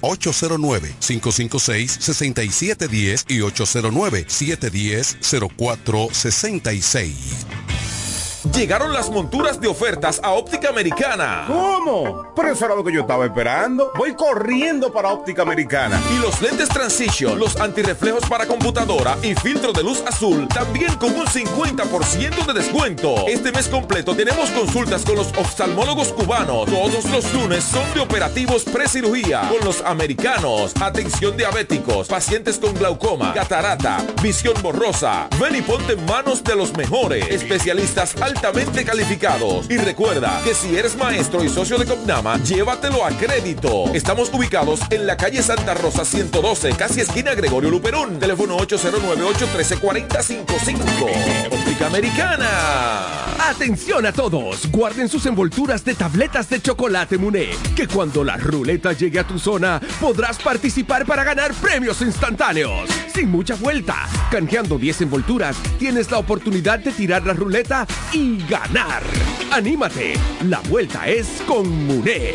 809-556-6710 y 809-710-0466. Llegaron las monturas de ofertas a Óptica Americana. ¿Cómo? Pero eso era lo que yo estaba esperando. Voy corriendo para Óptica Americana. Y los lentes Transition, los antirreflejos para computadora y filtro de luz azul, también con un 50% de descuento. Este mes completo tenemos consultas con los oftalmólogos cubanos. Todos los lunes son de operativos precirugía con los americanos. Atención diabéticos, pacientes con glaucoma, catarata, visión borrosa. Ven y ponte en manos de los mejores especialistas al altamente calificados. Y recuerda que si eres maestro y socio de Copnama, llévatelo a crédito. Estamos ubicados en la calle Santa Rosa 112, casi esquina Gregorio Luperón. Teléfono 809-813-4055. Óptica Americana. Atención a todos, guarden sus envolturas de tabletas de chocolate Muné, que cuando la ruleta llegue a tu zona podrás participar para ganar premios instantáneos. Sin mucha vuelta, canjeando 10 envolturas, tienes la oportunidad de tirar la ruleta y ganar. ¡Anímate! La vuelta es con Muné.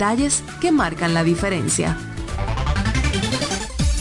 detalles que marcan la diferencia.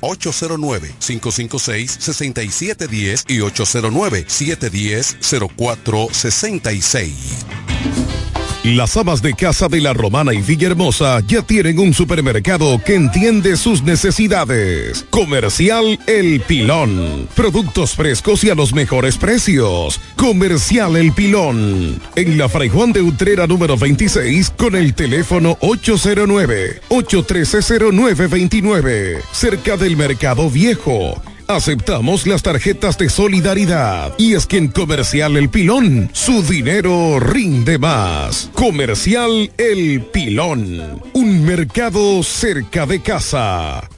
809-556-6710 y 809-710-0466. Las amas de casa de la Romana y Villahermosa ya tienen un supermercado que entiende sus necesidades. Comercial El Pilón. Productos frescos y a los mejores precios. Comercial El Pilón. En la Fray Juan de Utrera número 26 con el teléfono 809-813-0929. Cerca del Mercado Viejo. Aceptamos las tarjetas de solidaridad. Y es que en Comercial El Pilón, su dinero rinde más. Comercial El Pilón. Un mercado cerca de casa.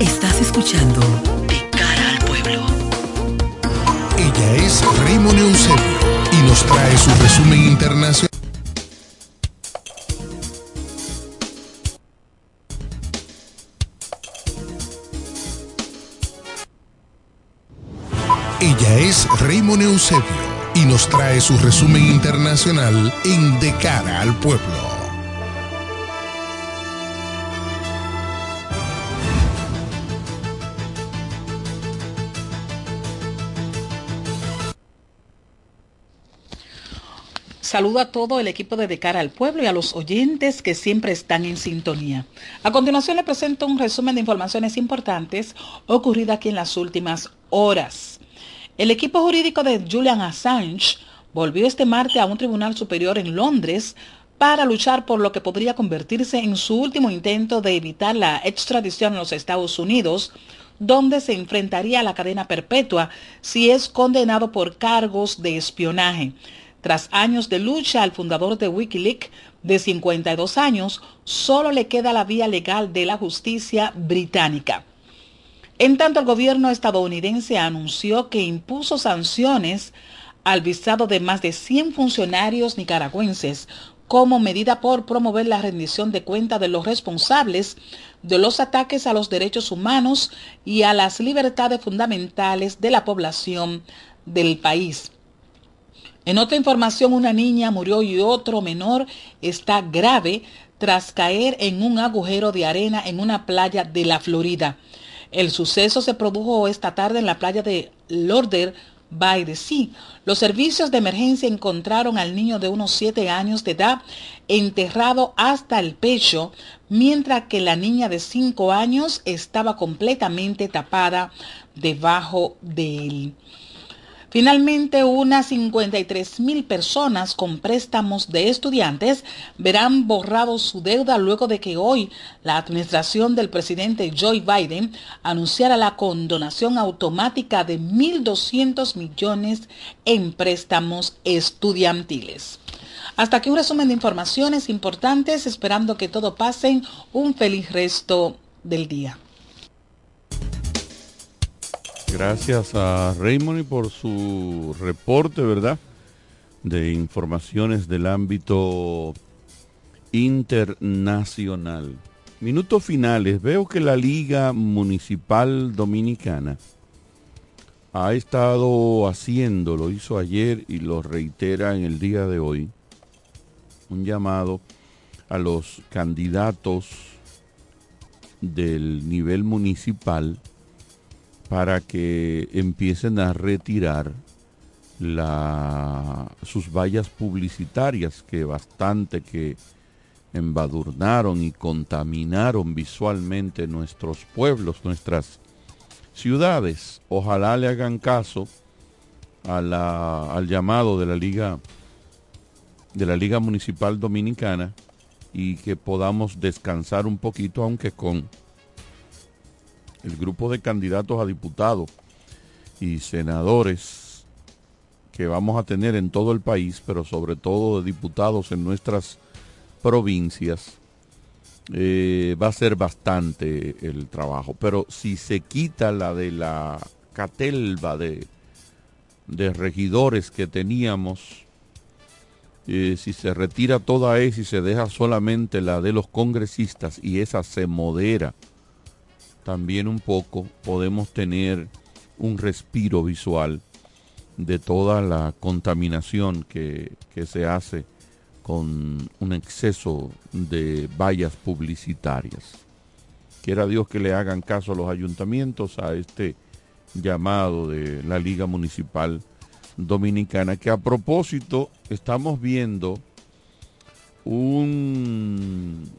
Estás escuchando De cara al pueblo. Ella es Raymond Eusebio y nos trae su resumen internacional. Raymond Eusebio y nos trae su resumen internacional en De cara al pueblo. Saludo a todo el equipo de De Cara al Pueblo y a los oyentes que siempre están en sintonía. A continuación le presento un resumen de informaciones importantes ocurridas aquí en las últimas horas. El equipo jurídico de Julian Assange volvió este martes a un tribunal superior en Londres para luchar por lo que podría convertirse en su último intento de evitar la extradición a los Estados Unidos, donde se enfrentaría a la cadena perpetua si es condenado por cargos de espionaje. Tras años de lucha al fundador de Wikileaks, de 52 años, solo le queda la vía legal de la justicia británica. En tanto, el gobierno estadounidense anunció que impuso sanciones al visado de más de 100 funcionarios nicaragüenses como medida por promover la rendición de cuenta de los responsables de los ataques a los derechos humanos y a las libertades fundamentales de la población del país. En otra información, una niña murió y otro menor está grave tras caer en un agujero de arena en una playa de la Florida. El suceso se produjo esta tarde en la playa de Lorder by the Sea. Los servicios de emergencia encontraron al niño de unos 7 años de edad enterrado hasta el pecho, mientras que la niña de 5 años estaba completamente tapada debajo de él. Finalmente, unas 53 mil personas con préstamos de estudiantes verán borrado su deuda luego de que hoy la administración del presidente Joe Biden anunciara la condonación automática de 1.200 millones en préstamos estudiantiles. Hasta aquí un resumen de informaciones importantes, esperando que todo pasen un feliz resto del día. Gracias a Raymond por su reporte, ¿verdad? De informaciones del ámbito internacional. Minutos finales. Veo que la Liga Municipal Dominicana ha estado haciendo, lo hizo ayer y lo reitera en el día de hoy, un llamado a los candidatos del nivel municipal para que empiecen a retirar sus vallas publicitarias que bastante que embadurnaron y contaminaron visualmente nuestros pueblos, nuestras ciudades. Ojalá le hagan caso al llamado de la Liga de la Liga Municipal Dominicana y que podamos descansar un poquito, aunque con el grupo de candidatos a diputados y senadores que vamos a tener en todo el país, pero sobre todo de diputados en nuestras provincias, eh, va a ser bastante el trabajo. Pero si se quita la de la catelva de, de regidores que teníamos, eh, si se retira toda esa y se deja solamente la de los congresistas y esa se modera, también un poco podemos tener un respiro visual de toda la contaminación que, se hace con un exceso de vallas publicitarias. Quiera Dios que le hagan caso a los ayuntamientos a este llamado de la Liga Municipal Dominicana, que a propósito estamos viendo un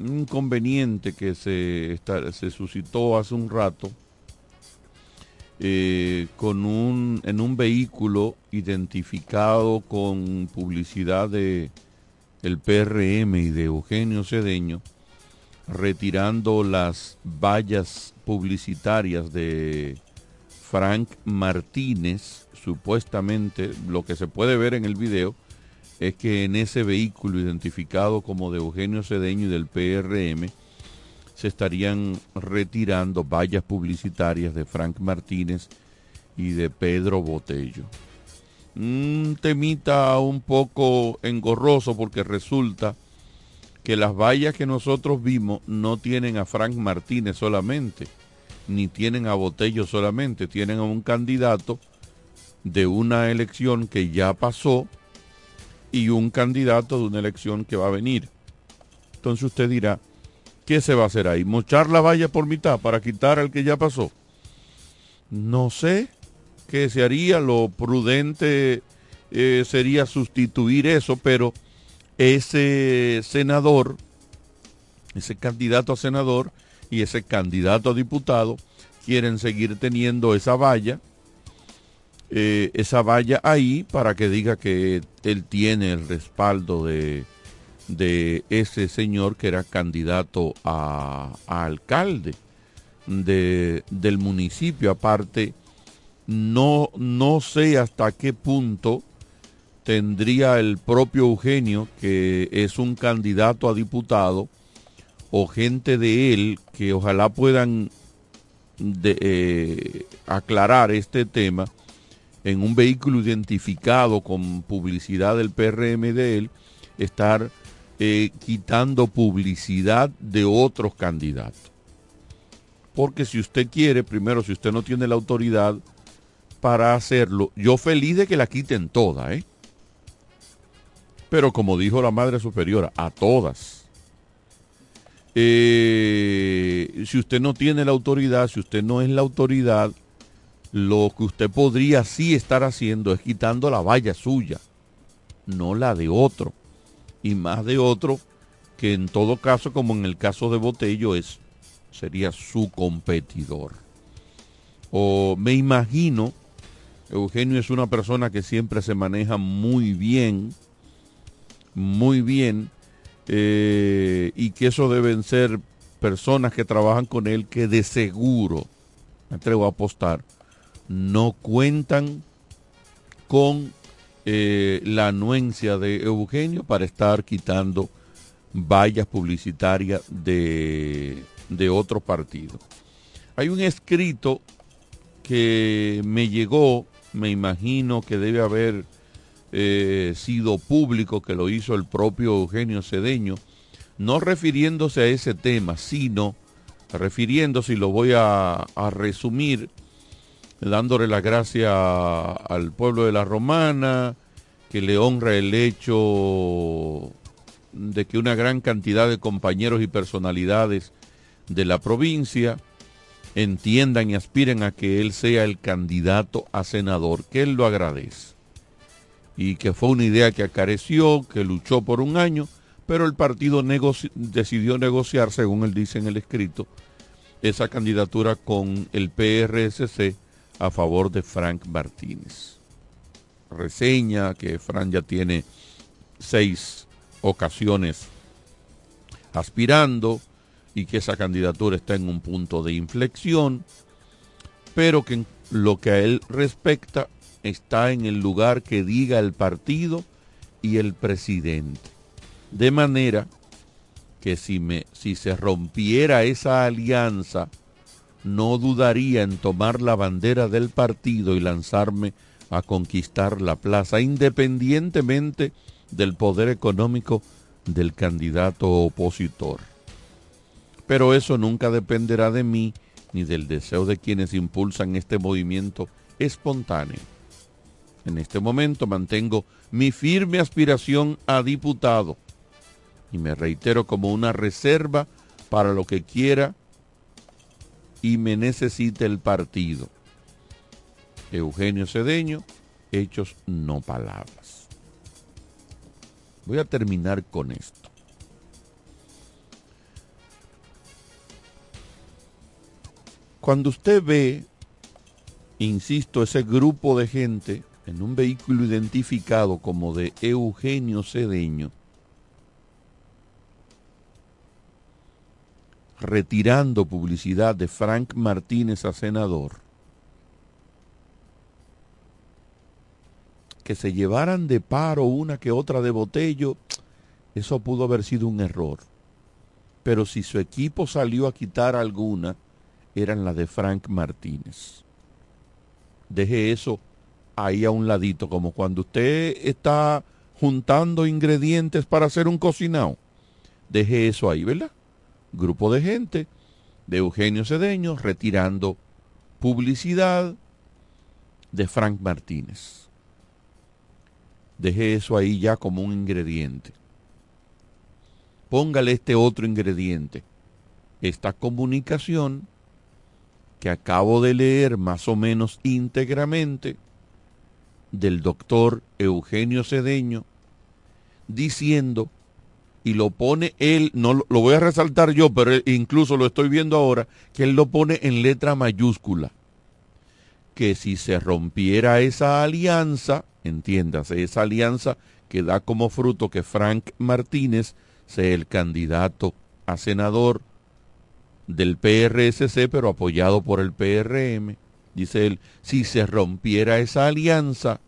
un inconveniente que se, se suscitó hace un rato eh, con un, en un vehículo identificado con publicidad de el PRM y de Eugenio Cedeño, retirando las vallas publicitarias de Frank Martínez, supuestamente lo que se puede ver en el video, es que en ese vehículo identificado como de Eugenio Cedeño y del PRM se estarían retirando vallas publicitarias de Frank Martínez y de Pedro Botello. Un temita un poco engorroso porque resulta que las vallas que nosotros vimos no tienen a Frank Martínez solamente, ni tienen a Botello solamente, tienen a un candidato de una elección que ya pasó, y un candidato de una elección que va a venir. Entonces usted dirá, ¿qué se va a hacer ahí? ¿Mochar la valla por mitad para quitar al que ya pasó? No sé qué se haría, lo prudente eh, sería sustituir eso, pero ese senador, ese candidato a senador y ese candidato a diputado quieren seguir teniendo esa valla eh, esa valla ahí para que diga que él tiene el respaldo de, de ese señor que era candidato a, alcalde de, del municipio. Aparte, no, no sé hasta qué punto tendría el propio Eugenio, que es un candidato a diputado, o gente de él que ojalá puedan eh, aclarar este tema en un vehículo identificado con publicidad del PRM de él, estar eh, quitando publicidad de otros candidatos. Porque si usted quiere, primero, si usted no tiene la autoridad para hacerlo, yo feliz de que la quiten todas, ¿eh? Pero como dijo la Madre Superiora, a todas. Eh, si usted no tiene la autoridad, si usted no es la autoridad, lo que usted podría sí estar haciendo es quitando la valla suya, no la de otro. y más de otro que en todo caso, como en el caso de Botello, es, sería su competidor. O me imagino, Eugenio es una persona que siempre se maneja muy bien, muy bien, eh, y que eso deben ser personas que trabajan con él que de seguro, me atrevo a apostar, no cuentan con eh, la anuencia de Eugenio para estar quitando vallas publicitarias de, de otro partido. Hay un escrito que me llegó, me imagino que debe haber eh, sido público, que lo hizo el propio Eugenio Cedeño, no refiriéndose a ese tema, sino refiriéndose, y lo voy a, resumir, dándole la gracia al pueblo de la Romana, que le honra el hecho de que una gran cantidad de compañeros y personalidades de la provincia entiendan y aspiren a que él sea el candidato a senador, que él lo agradece. Y que fue una idea que acareció, que luchó por un año, pero el partido decidió negociar, según él dice en el escrito, esa candidatura con el PRSC a favor de Frank Martínez. Reseña que Frank ya tiene seis ocasiones aspirando y que esa candidatura está en un punto de inflexión, pero que lo que a él respecta está en el lugar que diga el partido y el presidente. De manera que si, me, si se rompiera esa alianza, no dudaría en tomar la bandera del partido y lanzarme a conquistar la plaza, independientemente del poder económico del candidato opositor. Pero eso nunca dependerá de mí ni del deseo de quienes impulsan este movimiento espontáneo. En este momento mantengo mi firme aspiración a diputado y me reitero como una reserva para lo que quiera y me necesite el partido. Eugenio Cedeño, hechos no palabras. Voy a terminar con esto. Cuando usted ve, insisto, ese grupo de gente en un vehículo identificado como de Eugenio Cedeño, retirando publicidad de Frank Martínez a senador, que se llevaran de paro una que otra de botello, eso pudo haber sido un error. Pero si su equipo salió a quitar alguna, eran las de Frank Martínez. Deje eso ahí a un ladito, como cuando usted está juntando ingredientes para hacer un cocinado. Deje eso ahí, ¿verdad? Grupo de gente de Eugenio Cedeño retirando publicidad de Frank Martínez. Deje eso ahí ya como un ingrediente. Póngale este otro ingrediente. Esta comunicación que acabo de leer más o menos íntegramente del doctor Eugenio Cedeño diciendo y lo pone él, no lo voy a resaltar yo, pero incluso lo estoy viendo ahora, que él lo pone en letra mayúscula. Que si se rompiera esa alianza, entiéndase, esa alianza que da como fruto que Frank Martínez sea el candidato a senador del PRSC, pero apoyado por el PRM, dice él, si se rompiera esa alianza,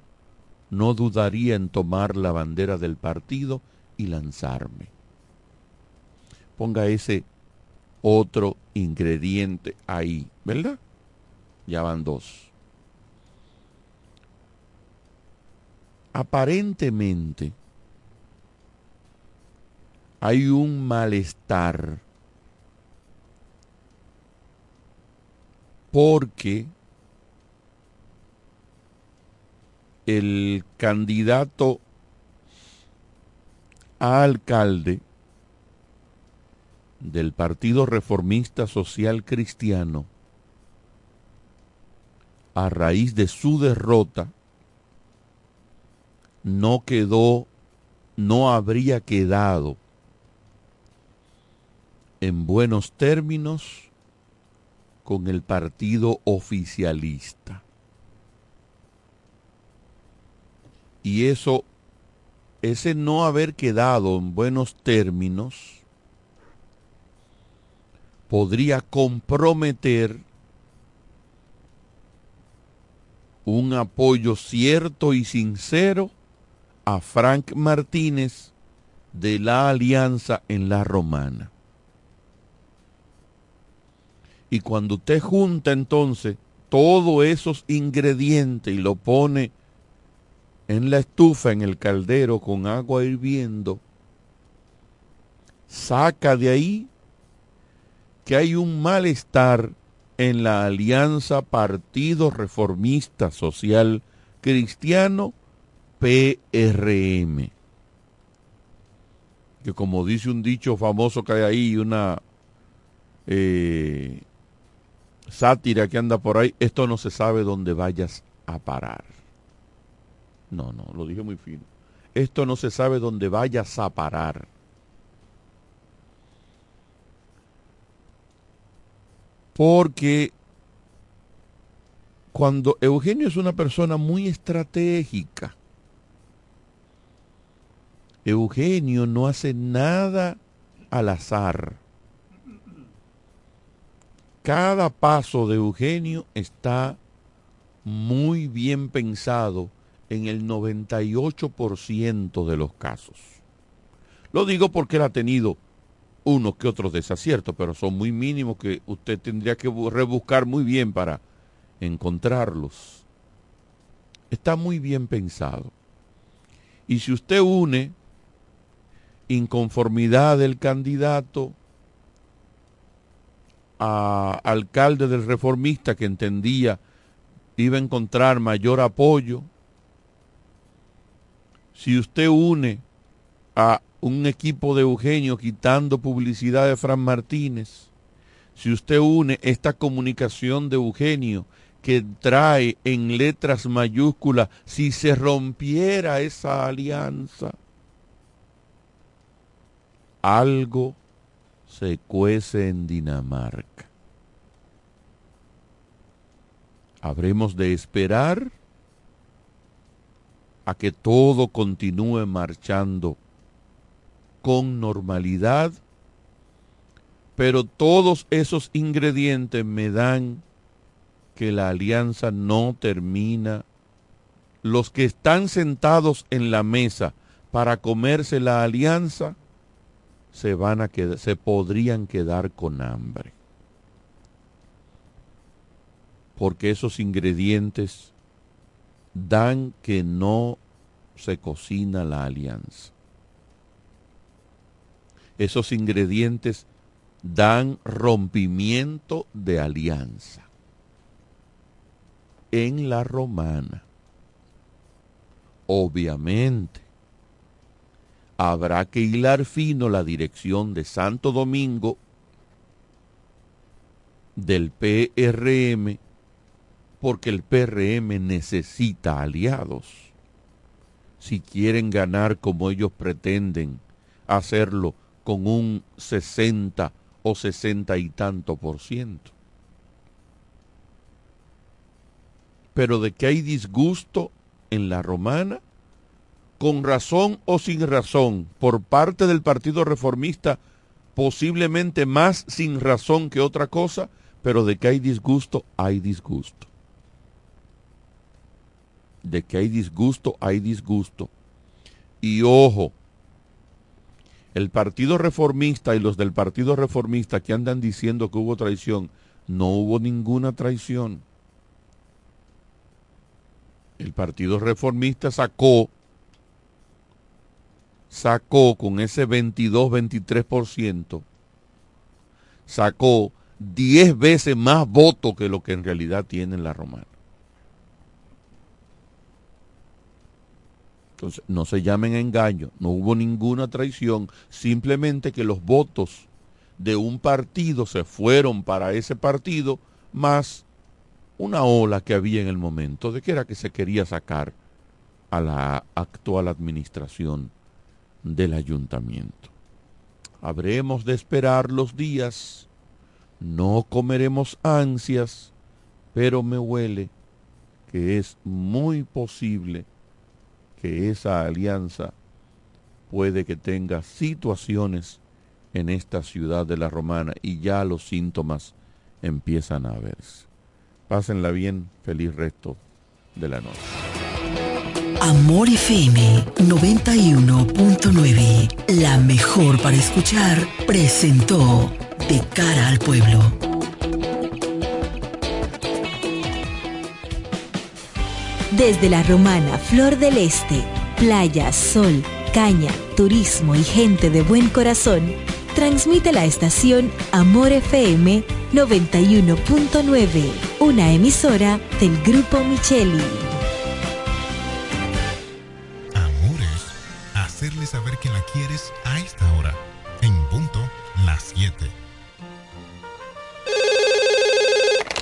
no dudaría en tomar la bandera del partido y lanzarme. Ponga ese otro ingrediente ahí, ¿verdad? Ya van dos. Aparentemente hay un malestar porque el candidato alcalde del Partido Reformista Social Cristiano, a raíz de su derrota, no quedó no habría quedado en buenos términos con el partido oficialista. Y eso, ese no haber quedado en buenos términos, podría comprometer un apoyo cierto y sincero a Frank Martínez de la Alianza en la Romana. Y cuando usted junta entonces todos esos ingredientes y lo pone en la estufa, en el caldero con agua hirviendo, saca de ahí que hay un malestar en la alianza Partido Reformista Social Cristiano PRM. Que como dice un dicho famoso que hay ahí, una eh, sátira que anda por ahí, esto no se sabe dónde vayas a parar. No, no, lo dije muy fino. Esto no se sabe dónde vayas a parar. Porque cuando Eugenio es una persona muy estratégica, Eugenio no hace nada al azar cada paso de Eugenio está muy bien pensado en el 98% de los casos. Lo digo porque él ha tenido unos que otros desaciertos, pero son muy mínimos que usted tendría que rebuscar muy bien para encontrarlos. Está muy bien pensado. Y si usted une inconformidad del candidato, a alcalde del reformista que entendía iba a encontrar mayor apoyo. Si usted une a un equipo de Eugenio quitando publicidad de Fran Martínez, si usted une esta comunicación de Eugenio que trae en letras mayúsculas, si se rompiera esa alianza, algo se cuece en Dinamarca. Habremos de esperar a que todo continúe marchando con normalidad, pero todos esos ingredientes me dan que la alianza no termina. Los que están sentados en la mesa para comerse la alianza se van a quedar, se podrían quedar con hambre. Porque esos ingredientes dan que no se cocina la alianza. Esos ingredientes dan rompimiento de alianza. En la romana, obviamente, habrá que hilar fino la dirección de Santo Domingo del PRM porque el PRM necesita aliados. Si quieren ganar como ellos pretenden hacerlo con un 60 o 60 y tanto por ciento. Pero de que hay disgusto en la romana, con razón o sin razón, por parte del Partido Reformista, posiblemente más sin razón que otra cosa, pero de que hay disgusto, hay disgusto. De que hay disgusto, hay disgusto. Y ojo, el Partido Reformista y los del Partido Reformista que andan diciendo que hubo traición, no hubo ninguna traición. El Partido Reformista sacó sacó con ese 22-23%, sacó 10 veces más votos que lo que en realidad tiene la romana. Entonces, no se llamen engaño, no hubo ninguna traición, simplemente que los votos de un partido se fueron para ese partido, más una ola que había en el momento de que era que se quería sacar a la actual administración del ayuntamiento. Habremos de esperar los días, no comeremos ansias, pero me huele que es muy posible que esa alianza puede que tenga situaciones en esta ciudad de la Romana y ya los síntomas empiezan a verse. Pásenla bien, feliz resto de la noche. Amor FM 91.9, la mejor para escuchar, presentó De cara al pueblo. Desde la romana Flor del Este, playa, sol, caña, turismo y gente de buen corazón, transmite la estación Amor FM 91.9, una emisora del Grupo Micheli. Amores, hacerle saber que la quieres a esta hora, en punto las 7.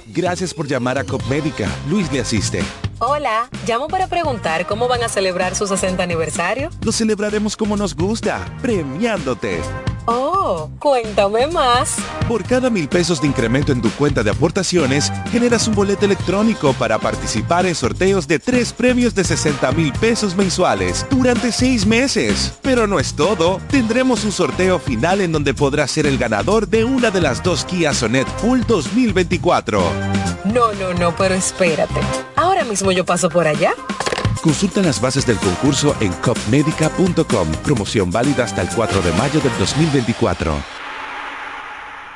Gracias por llamar a Copmédica. Luis le asiste. Hola, llamo para preguntar cómo van a celebrar su 60 aniversario. Lo celebraremos como nos gusta, premiándote. Oh, cuéntame más. Por cada mil pesos de incremento en tu cuenta de aportaciones, generas un boleto electrónico para participar en sorteos de tres premios de 60 mil pesos mensuales durante seis meses. Pero no es todo. Tendremos un sorteo final en donde podrás ser el ganador de una de las dos Kia Sonet Full 2024. No, no, no, pero espérate. Ahora mismo yo paso por allá. Consulta las bases del concurso en copmedica.com. Promoción válida hasta el 4 de mayo del 2024.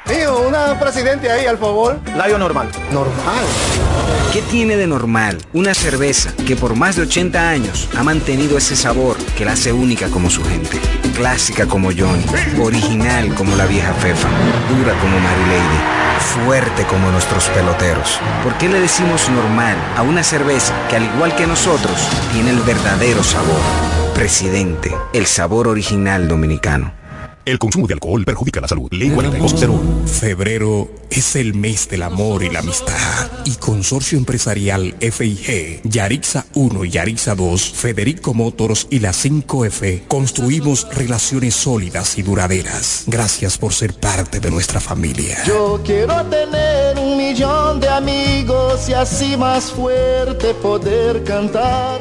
Tío, una presidente ahí, al favor. Layo normal. Normal. ¿Qué tiene de normal una cerveza que por más de 80 años ha mantenido ese sabor que la hace única como su gente? Clásica como Johnny, original como la vieja Fefa, dura como Mary Lady, fuerte como nuestros peloteros. ¿Por qué le decimos normal a una cerveza que al igual que nosotros tiene el verdadero sabor? Presidente, el sabor original dominicano. El consumo de alcohol perjudica la salud. Ley 4201. Febrero es el mes del amor y la amistad. Y Consorcio Empresarial FIG, Yarixa 1 y Yarixa 2, Federico Motors y la 5F construimos relaciones sólidas y duraderas. Gracias por ser parte de nuestra familia. Yo quiero tener un millón de amigos y así más fuerte poder cantar.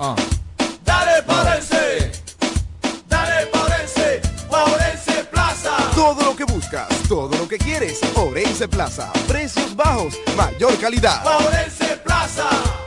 Paurense. Dale, Paurense. Dale, Paurense. Paurense Plaza. Todo lo que buscas, todo lo que quieres. Orense Plaza. Precios bajos, mayor calidad. Paurense Plaza.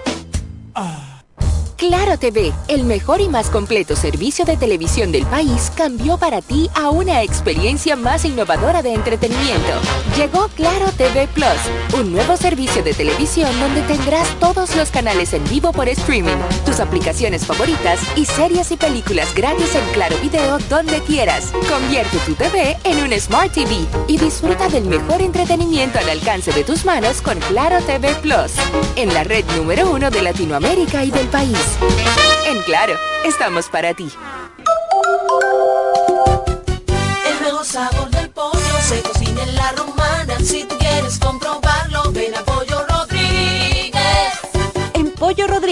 Claro TV, el mejor y más completo servicio de televisión del país, cambió para ti a una experiencia más innovadora de entretenimiento. Llegó Claro TV Plus, un nuevo servicio de televisión donde tendrás todos los canales en vivo por streaming, tus aplicaciones favoritas y series y películas gratis en Claro Video donde quieras. Convierte tu TV en un Smart TV y disfruta del mejor entretenimiento al alcance de tus manos con Claro TV Plus, en la red número uno de Latinoamérica y del país. En Claro, estamos para ti. El mejor sabor del pollo se cocina en la romana. Si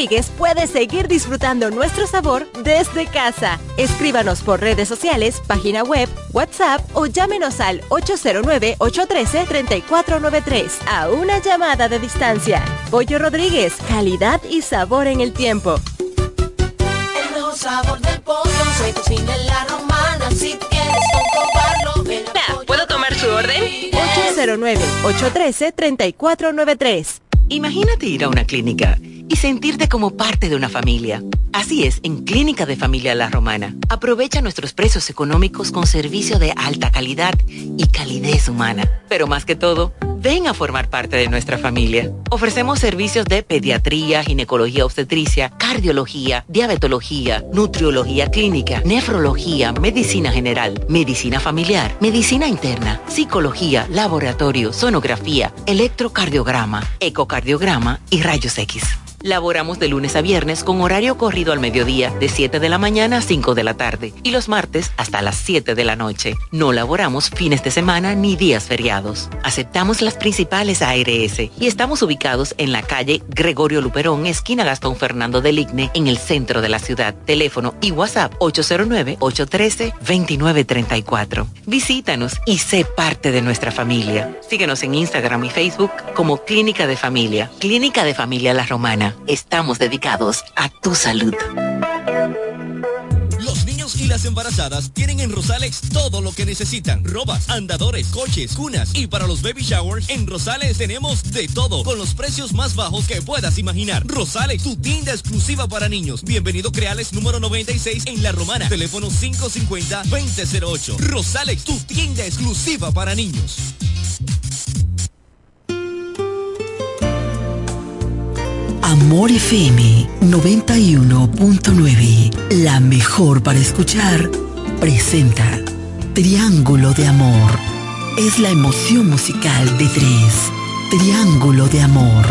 Rodríguez puedes seguir disfrutando nuestro sabor desde casa. Escríbanos por redes sociales, página web, WhatsApp o llámenos al 809-813-3493 a una llamada de distancia. Pollo Rodríguez, calidad y sabor en el tiempo. El mejor sabor del pollo se cocina en la romana. Si quieres comprobarlo, ven a Pollo ¿Puedo tomar su orden? 809-813-3493. Imagínate ir a una clínica y sentirte como parte de una familia. Así es, en Clínica de Familia La Romana. Aprovecha nuestros precios económicos con servicio de alta calidad y calidez humana. Pero más que todo, Ven a formar parte de nuestra familia. Ofrecemos servicios de pediatría, ginecología obstetricia, cardiología, diabetología, nutriología clínica, nefrología, medicina general, medicina familiar, medicina interna, psicología, laboratorio, sonografía, electrocardiograma, ecocardiograma y rayos X. Laboramos de lunes a viernes con horario corrido al mediodía de 7 de la mañana a 5 de la tarde y los martes hasta las 7 de la noche. No laboramos fines de semana ni días feriados. Aceptamos las principales ARS y estamos ubicados en la calle Gregorio Luperón, esquina Gastón Fernando del Igne, en el centro de la ciudad. Teléfono y WhatsApp 809-813-2934. Visítanos y sé parte de nuestra familia. Síguenos en Instagram y Facebook como Clínica de Familia. Clínica de Familia La Romana. Estamos dedicados a tu salud. Los niños y las embarazadas tienen en Rosales todo lo que necesitan. Robas, andadores, coches, cunas y para los baby showers en Rosales tenemos de todo con los precios más bajos que puedas imaginar. Rosales, tu tienda exclusiva para niños. Bienvenido Creales número 96 en La Romana. Teléfono 550-2008. Rosales, tu tienda exclusiva para niños. Amor FM 91.9, la mejor para escuchar, presenta Triángulo de Amor. Es la emoción musical de tres. Triángulo de Amor.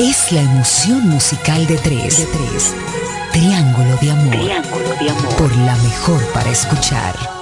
Es la emoción musical de tres. De tres. Triángulo de Amor. Triángulo de Amor. Por la mejor para escuchar.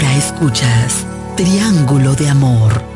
Ahora escuchas Triángulo de Amor.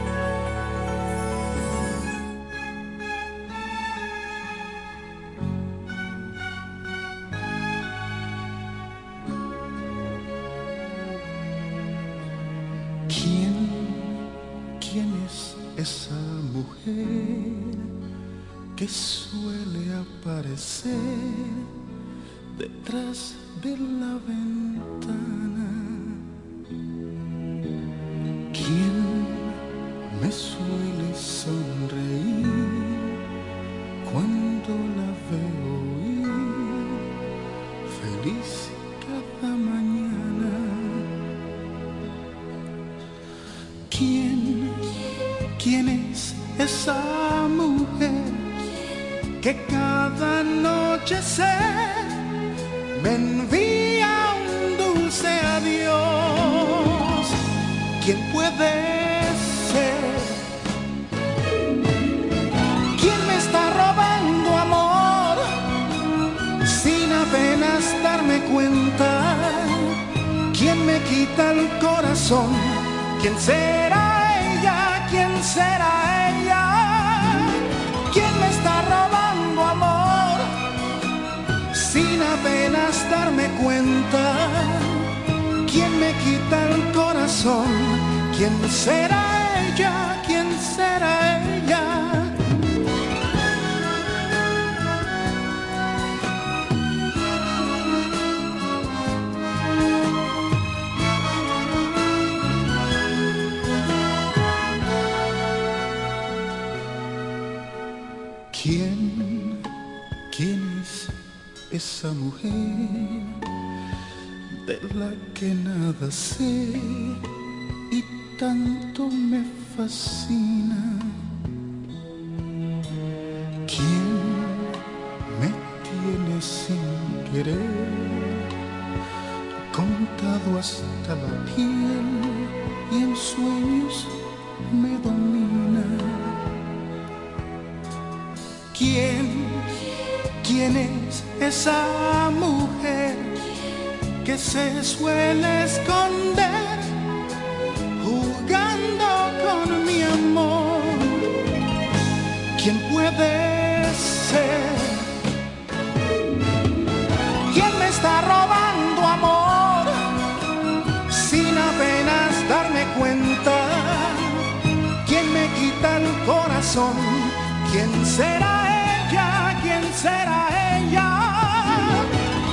¿Quién será ella? ¿Quién será ella?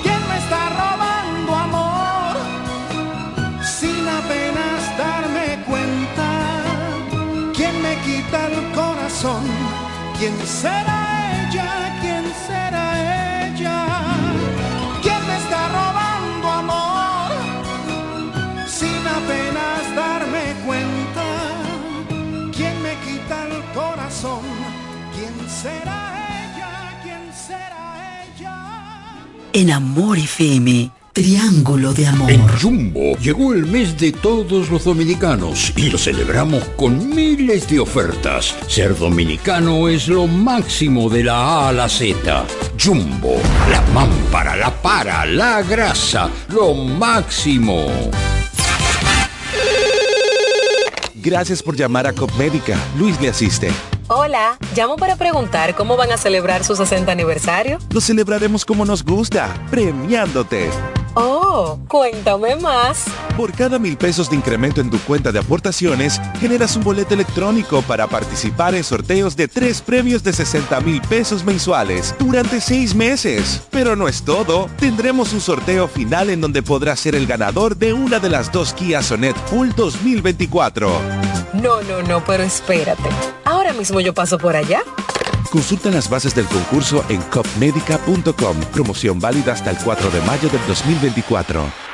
¿Quién me está robando amor sin apenas darme cuenta? ¿Quién me quita el corazón? ¿Quién será En Amor FM, Triángulo de Amor. En Jumbo llegó el mes de todos los dominicanos y lo celebramos con miles de ofertas. Ser dominicano es lo máximo de la A a la Z. Jumbo, la mámpara, la para, la grasa, lo máximo. Gracias por llamar a Copmédica. Luis le asiste. Hola, llamo para preguntar cómo van a celebrar su 60 aniversario. Lo celebraremos como nos gusta, premiándote. Oh, cuéntame más. Por cada mil pesos de incremento en tu cuenta de aportaciones, generas un boleto electrónico para participar en sorteos de tres premios de 60 mil pesos mensuales durante seis meses. Pero no es todo, tendremos un sorteo final en donde podrás ser el ganador de una de las dos Kia Sonet Full 2024. No, no, no, pero espérate. Ahora mismo yo paso por allá. Consulta las bases del concurso en copmedica.com. Promoción válida hasta el 4 de mayo del 2024.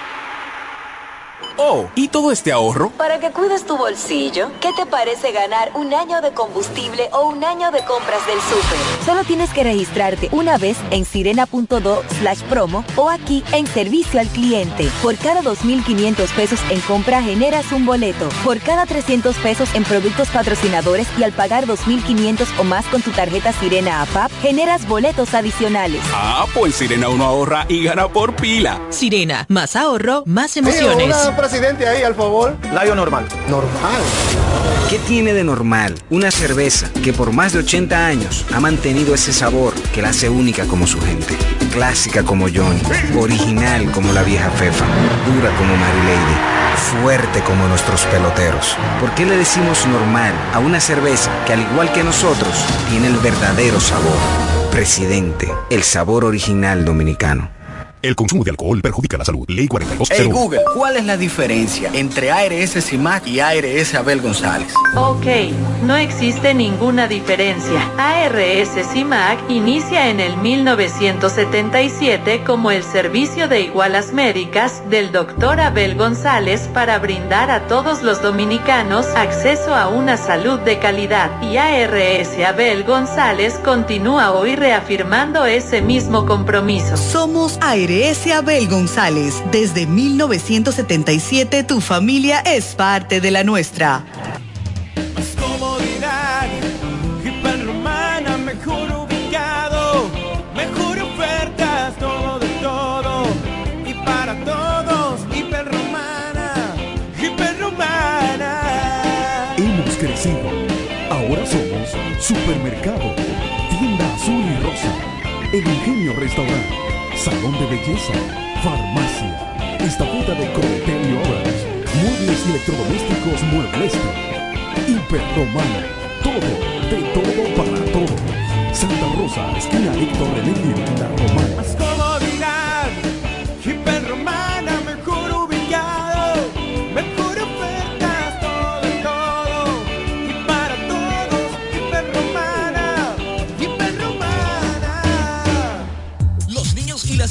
Oh, ¿y todo este ahorro? Para que cuides tu bolsillo, ¿qué te parece ganar un año de combustible o un año de compras del súper? Solo tienes que registrarte una vez en sirena.do slash promo o aquí en servicio al cliente. Por cada 2.500 pesos en compra generas un boleto. Por cada 300 pesos en productos patrocinadores y al pagar 2.500 o más con tu tarjeta Sirena APAP, generas boletos adicionales. Ah, pues Sirena uno ahorra y gana por pila. Sirena, más ahorro, más emociones. Presidente ahí, al favor. Layo normal. Normal. ¿Qué tiene de normal una cerveza que por más de 80 años ha mantenido ese sabor que la hace única como su gente? Clásica como Johnny, original como la vieja Fefa, dura como Mary Lady, fuerte como nuestros peloteros. ¿Por qué le decimos normal a una cerveza que al igual que nosotros tiene el verdadero sabor? Presidente, el sabor original dominicano. El consumo de alcohol perjudica la salud. Ley 42. Hey Google, ¿cuál es la diferencia entre ARS CIMAC y ARS Abel González? Ok, no existe ninguna diferencia. ARS CIMAC inicia en el 1977 como el servicio de igualas médicas del Dr. Abel González para brindar a todos los dominicanos acceso a una salud de calidad. Y ARS Abel González continúa hoy reafirmando ese mismo compromiso. Somos ARS Abel González. Desde 1977 tu familia es parte de la nuestra. comodidad, hiperromana, mejor ubicado, mejor ofertas, todo de todo y para todos, hiperromana, hiperromana. Hemos crecido. Ahora somos Supermercado, Tienda Azul y Rosa, El Ingenio Restaurante, Salón de Belleza, Farmacia, Estafeta de Crotel y Obras, Muebles electrodomésticos Muebleste. Hiperromana. Todo, de todo para todo. Santa Rosa, esquina Héctor René La Romana.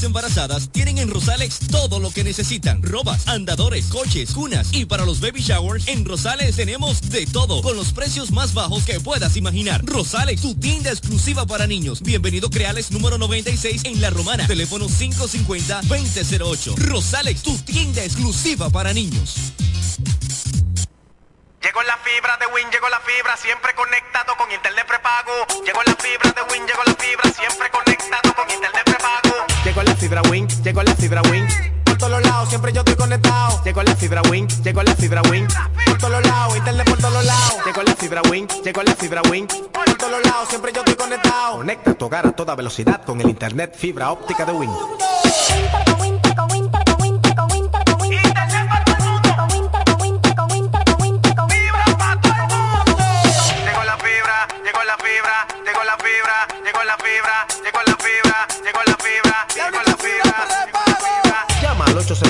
Embarazadas tienen en Rosalex todo lo que necesitan. Robas, andadores, coches, cunas y para los baby showers en Rosales tenemos de todo con los precios más bajos que puedas imaginar. Rosalex, tu tienda exclusiva para niños. Bienvenido Creales número 96 en La Romana. Teléfono 550-2008. Rosalex, tu tienda exclusiva para niños. Llegó la fibra de Win, llegó la fibra, siempre conectado con internet prepago. Llegó la fibra de Win, llegó la fibra, siempre conectado con internet fibra Win, llegó la fibra Win. Por todos lados, siempre yo estoy conectado. Llegó la fibra Win, llegó la fibra Win. Por todos lados, internet por todos lados. Llegó la fibra Win, llegó la fibra Win. Por todos lados, siempre yo estoy conectado. Conecta tu hogar a toda velocidad con el internet fibra óptica de Win.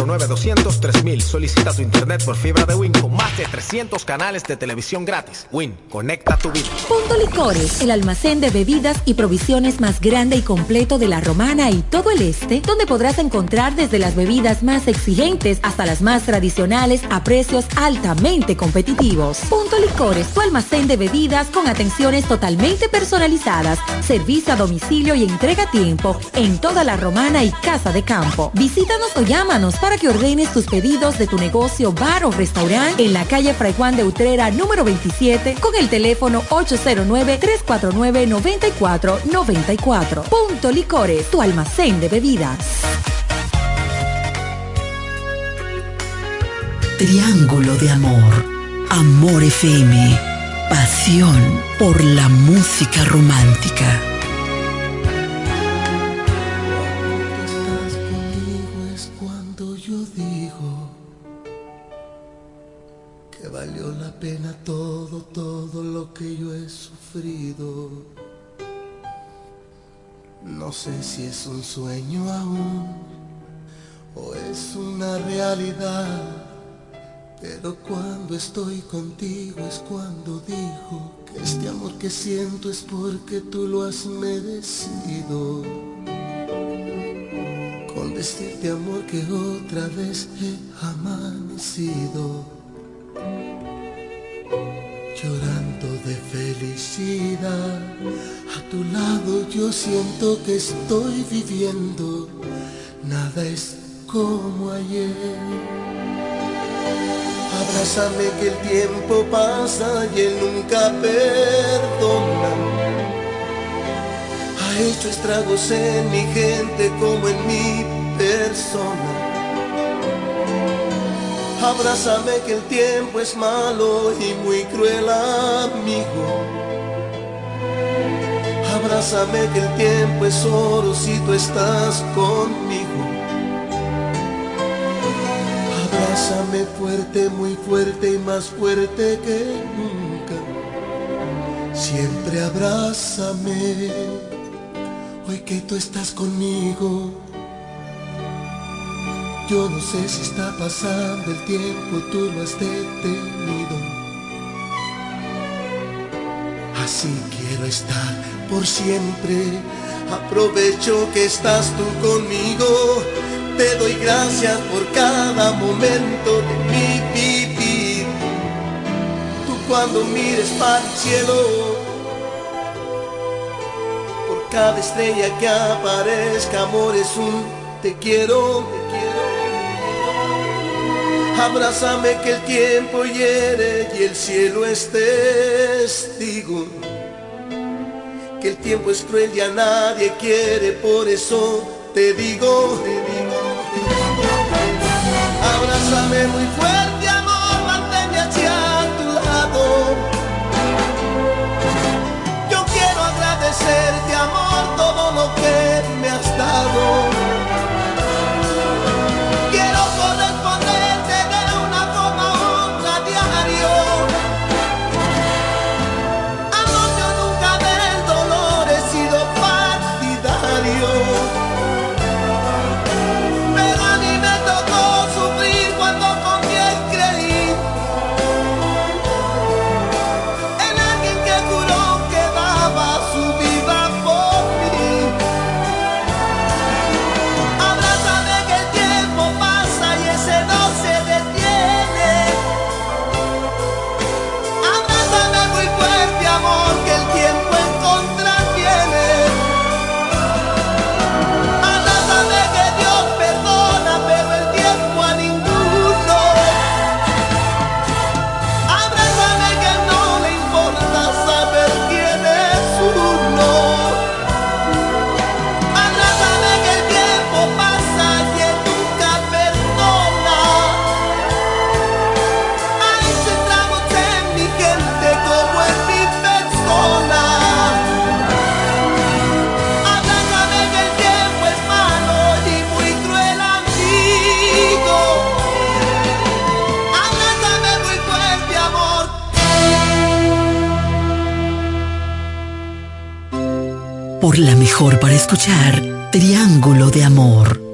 809-200-3000. Solicita tu internet por fibra de Win con más de 300 canales de televisión gratis. Win, conecta tu vida. Punto Licores, el almacén de bebidas y provisiones más grande y completo de la Romana y todo el este, donde podrás encontrar desde las bebidas más exigentes hasta las más tradicionales a precios altamente competitivos. Punto Licores, tu almacén de bebidas con atenciones totalmente personalizadas, servicio a domicilio y entrega a tiempo en toda la Romana y Casa de Campo. Visítanos o llámanos para que ordenes tus pedidos de tu negocio, bar o restaurante en la calle Fray Juan de Utrera número 27 con el teléfono 809-349-9494. Punto Licores, tu almacén de bebidas. Triángulo de Amor. Amor FM. Pasión por la música romántica. Cuando digo que este amor que siento es porque tú lo has merecido. Con decirte amor que otra vez he amanecido. Llorando de felicidad. A tu lado yo siento que estoy viviendo. Nada es como ayer abrázame que el tiempo pasa y él nunca perdona ha hecho estragos en mi gente como en mi persona. Abrázame que el tiempo es malo y muy cruel amigo. Abrázame que el tiempo es oro si tú estás conmigo. Abrázame fuerte, muy fuerte y más fuerte que nunca. Siempre abrázame hoy que tú estás conmigo. Yo no sé si está pasando el tiempo, tú lo has detenido. Así quiero estar por siempre. Aprovecho que estás tú conmigo. Te doy gracias por cada momento de mi vivir. Tú cuando mires para el cielo cada estrella que aparezca, amor, es un te quiero, te quiero. Abrázame que el tiempo hiere y el cielo es testigo. Que el tiempo es cruel y a nadie quiere, por eso te digo, te digo, te digo. Abrázame muy fuerte, mejor para escuchar, Triángulo de Amor.